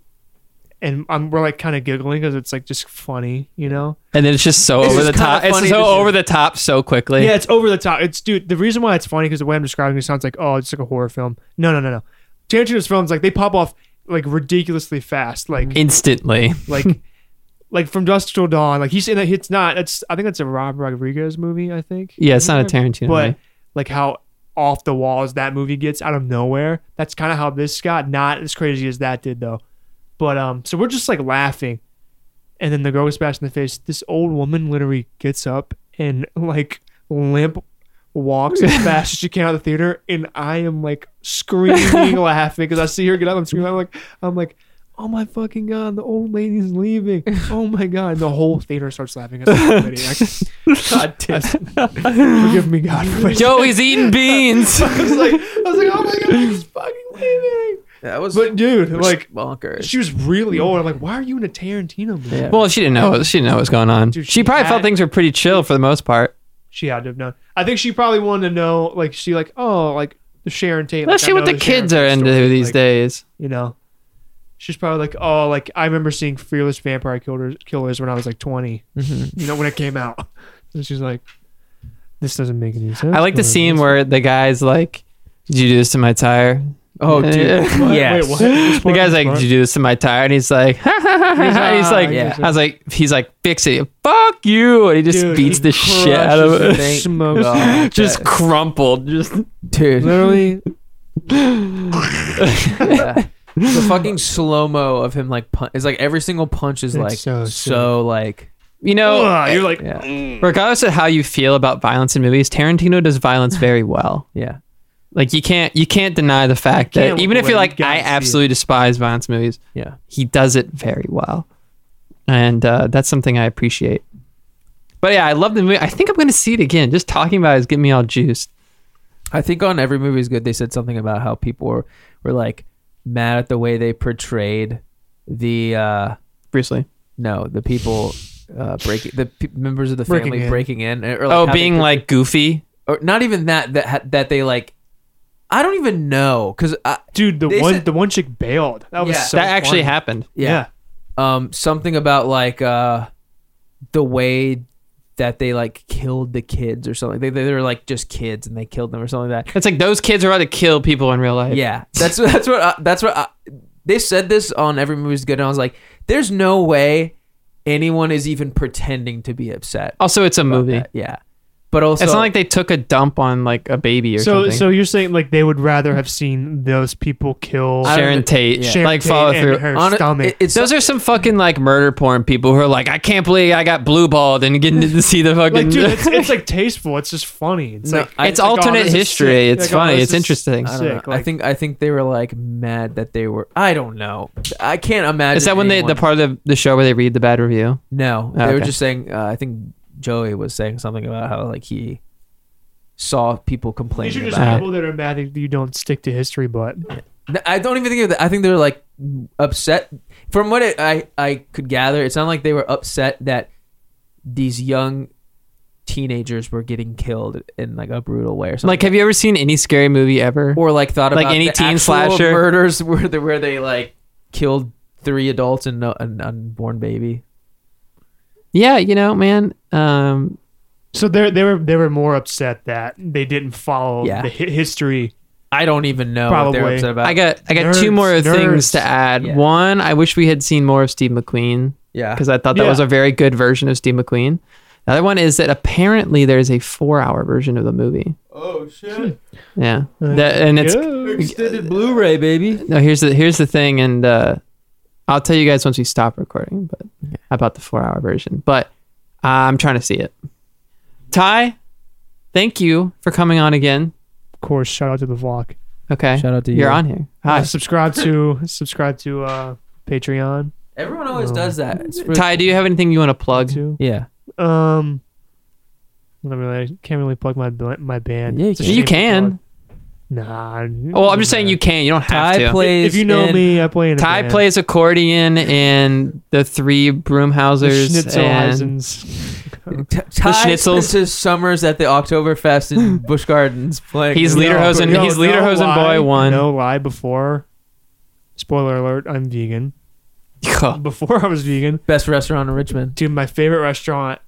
And I'm, we're like kind of giggling because it's like just funny, you know? And then it's just so It's over just the top. It's so over the top so quickly. Yeah, it's over the top. It's dude. The reason why it's funny because the way I'm describing it sounds like oh, it's like a horror film. No, no, no, no. Tarantino's films like they pop off like ridiculously fast, like Instantly. like like from dusk till dawn. Like he's in it. It's not. It's I think that's a Rob Rodriguez movie. I think. Yeah, it's not a Tarantino. But movie. like how off the walls that movie gets out of nowhere. That's kind of how this got. Not as crazy as that did though. But um, so we're just like laughing, and then the girl gets bashed in the face. This old woman literally gets up and like limp walks as fast as she can out of the theater, and I am like screaming laughing because I see her get up and scream. I'm like, I'm like. Oh my fucking god! The old lady's leaving. Oh my god! The whole theater starts laughing. At the comedy. I, God damn. forgive me, God. for- Joey's eating beans. I was like, I was like, oh my god, he's fucking leaving. That was But dude, like, bonkers. she was really old. I'm like, why are you in a Tarantino movie? Yeah. well, she didn't know. She didn't know what was going on. Dude, she, she probably had- felt things were pretty chill for the most part. She had to have known. I think she probably wanted to know, like, she like, oh, like the Sharon Tate. Let's like, see what know the Sharon kids are into story, these like, days. You know, she's probably like, oh, like I remember seeing Fearless Vampire Killers, Killers when I was like 20. Mhm. You know, when it came out. And she's like, this doesn't make any sense. I like the scene this- where the guy's like, "Did you do this to my tire?" Oh, dude. What? yes. Wait, what? The guy's like, "Did you do this to my tire?" And he's like, "Ha ha ha!" ha," and he's ah, like, yeah. "I was like, he's like, fix it, fuck you," and he just Dude, beats he the shit out of it. it. Smokes. God. just crumpled. Just Dude. Literally, yeah. The fucking slow mo of him like punch. It's like every single punch is It's like so so, sick. like you know, Ugh, you're like, yeah regardless of how you feel about violence in movies, Tarantino does violence very well. yeah. Like you can't you can't deny the fact You that even if you're like You I see it. absolutely despise violence movies, Yeah. he does it very well, and uh, that's something I appreciate. But yeah, I love the movie. I think I'm going to see it again. Just talking about it is getting me all juiced. I think on every movie is good. They said something about how people were, were like mad at the way they portrayed the uh Bruce Lee. no the people uh breaking the pe- members of the Breaking family in. breaking in or like oh, how being portray- like goofy. or not even that that ha- that they like I don't even know because dude, the They one said- the one chick bailed. That was Yeah. so that actually funny. happened. yeah. um something about like uh the way that they like killed the kids or something they they were like just kids and they killed them or something like that It's like those kids are about to kill people in real life. Yeah, that's that's what I, that's what I, they said this on every movie's good, and I was like, "There's no way anyone is even pretending to be upset." Also, it's a movie. that. Yeah, but also it's not like they took a dump on like a baby or So, something. so you're saying like they would rather have seen those people kill I don't Sharon Tate, yeah. Sharon like Tate follow through. her on it- stomach. it- it's Those are some fucking like murder porn people who are like, I can't believe I got blue balled and getting to see the fucking. like, dude, it's, it's like tasteful. It's just funny. It's No, like I- it's like, oh, alternate this history. sick. It's Like, oh, funny. this It's interesting. I don't sick. know. I think I think they were like mad that they were. I don't know. I can't imagine. Is that when they the part of the, the show where they read the bad review? No, Oh, they were just saying. Uh, I think Joey was saying something about how like he saw people These complaining are just about. people that are mad that you don't stick to history, but. I don't even think of that. I think they're like upset. From what it, I I could gather, it sounded like they were upset that these young teenagers were getting killed in like a brutal way or something. Like, have you ever seen any scary movie ever? or like thought like about any the teen actual slasher? murders where they, where they like killed three adults and an unborn baby. Yeah, you know, man. Um, So they they were they were more upset that they didn't follow Yeah. the hi- history. I don't even know what they're Probably. upset about. I got I got two Nerds, more things to add. Yeah. One, I wish we had seen more of Steve McQueen yeah. because I thought that Yeah. was a very good version of Steve McQueen. The other one is that apparently there's a four-hour version of the movie. Oh shit! Yeah, that, and it's Extended Blu-ray, baby. no. Here's the here's the thing, and uh, I'll tell you guys once we stop recording. But about the four-hour version, but uh, I'm trying to see it. Ty, thank you for coming on again. Of course, shout out to the vlog. Okay, Shout out to you. You're you. on here. Uh, Hi, subscribe to subscribe to uh, Patreon Everyone always Oh. does that. It's really- Ty. Do you have anything you want to plug? too. Yeah. Um, I really can't really plug my bl- my band. Yeah, you It's a can. You shame can. plug. Nah. Well, oh, I'm just saying you can. You don't have Ty to. plays. If you know in- me, I play in a Ty band. plays accordion in the three the Broomhausers and Schnitzelheisens. T- Ty Schnitzels. spends his summers at the Oktoberfest in Busch Gardens playing. He's No, Lederhosen- No, he's no Lederhosen lie, boy one. No lie. Before, spoiler alert, I'm vegan. Before I was vegan, Best restaurant in Richmond. dude, my favorite restaurant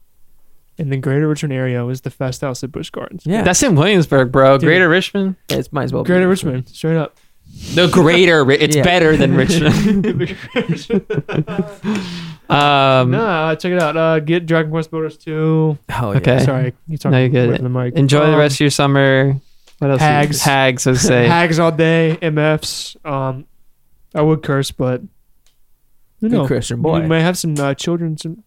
in the Greater Richmond area was the Festhaus at Busch Gardens. Yeah, That's in Williamsburg, bro. Dude. Greater Richmond. it might as well. be Greater Richmond, straight up. The Greater. It's Yeah. better than Richmond. um, nah, check it out. Uh, get Dragon Quest Builders 2. Oh Okay. Sorry, you talking No, you're good. the mic. enjoy the Um, rest of your summer. What else? Hags. Hags. I would say. Hags all day, MFs. Um, I would curse, but you Good know, Christian we boy. might have some uh, children. Some,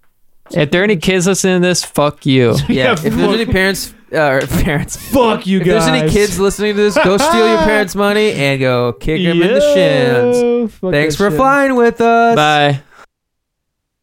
if there are any kids listening to this, fuck you. Yeah. Yeah, if there's fuck- any parents uh, or parents, fuck you guys. if guys. there's any kids listening to this, go steal your parents' money and go kick them in the shins. Thanks for shit. flying with us. Bye.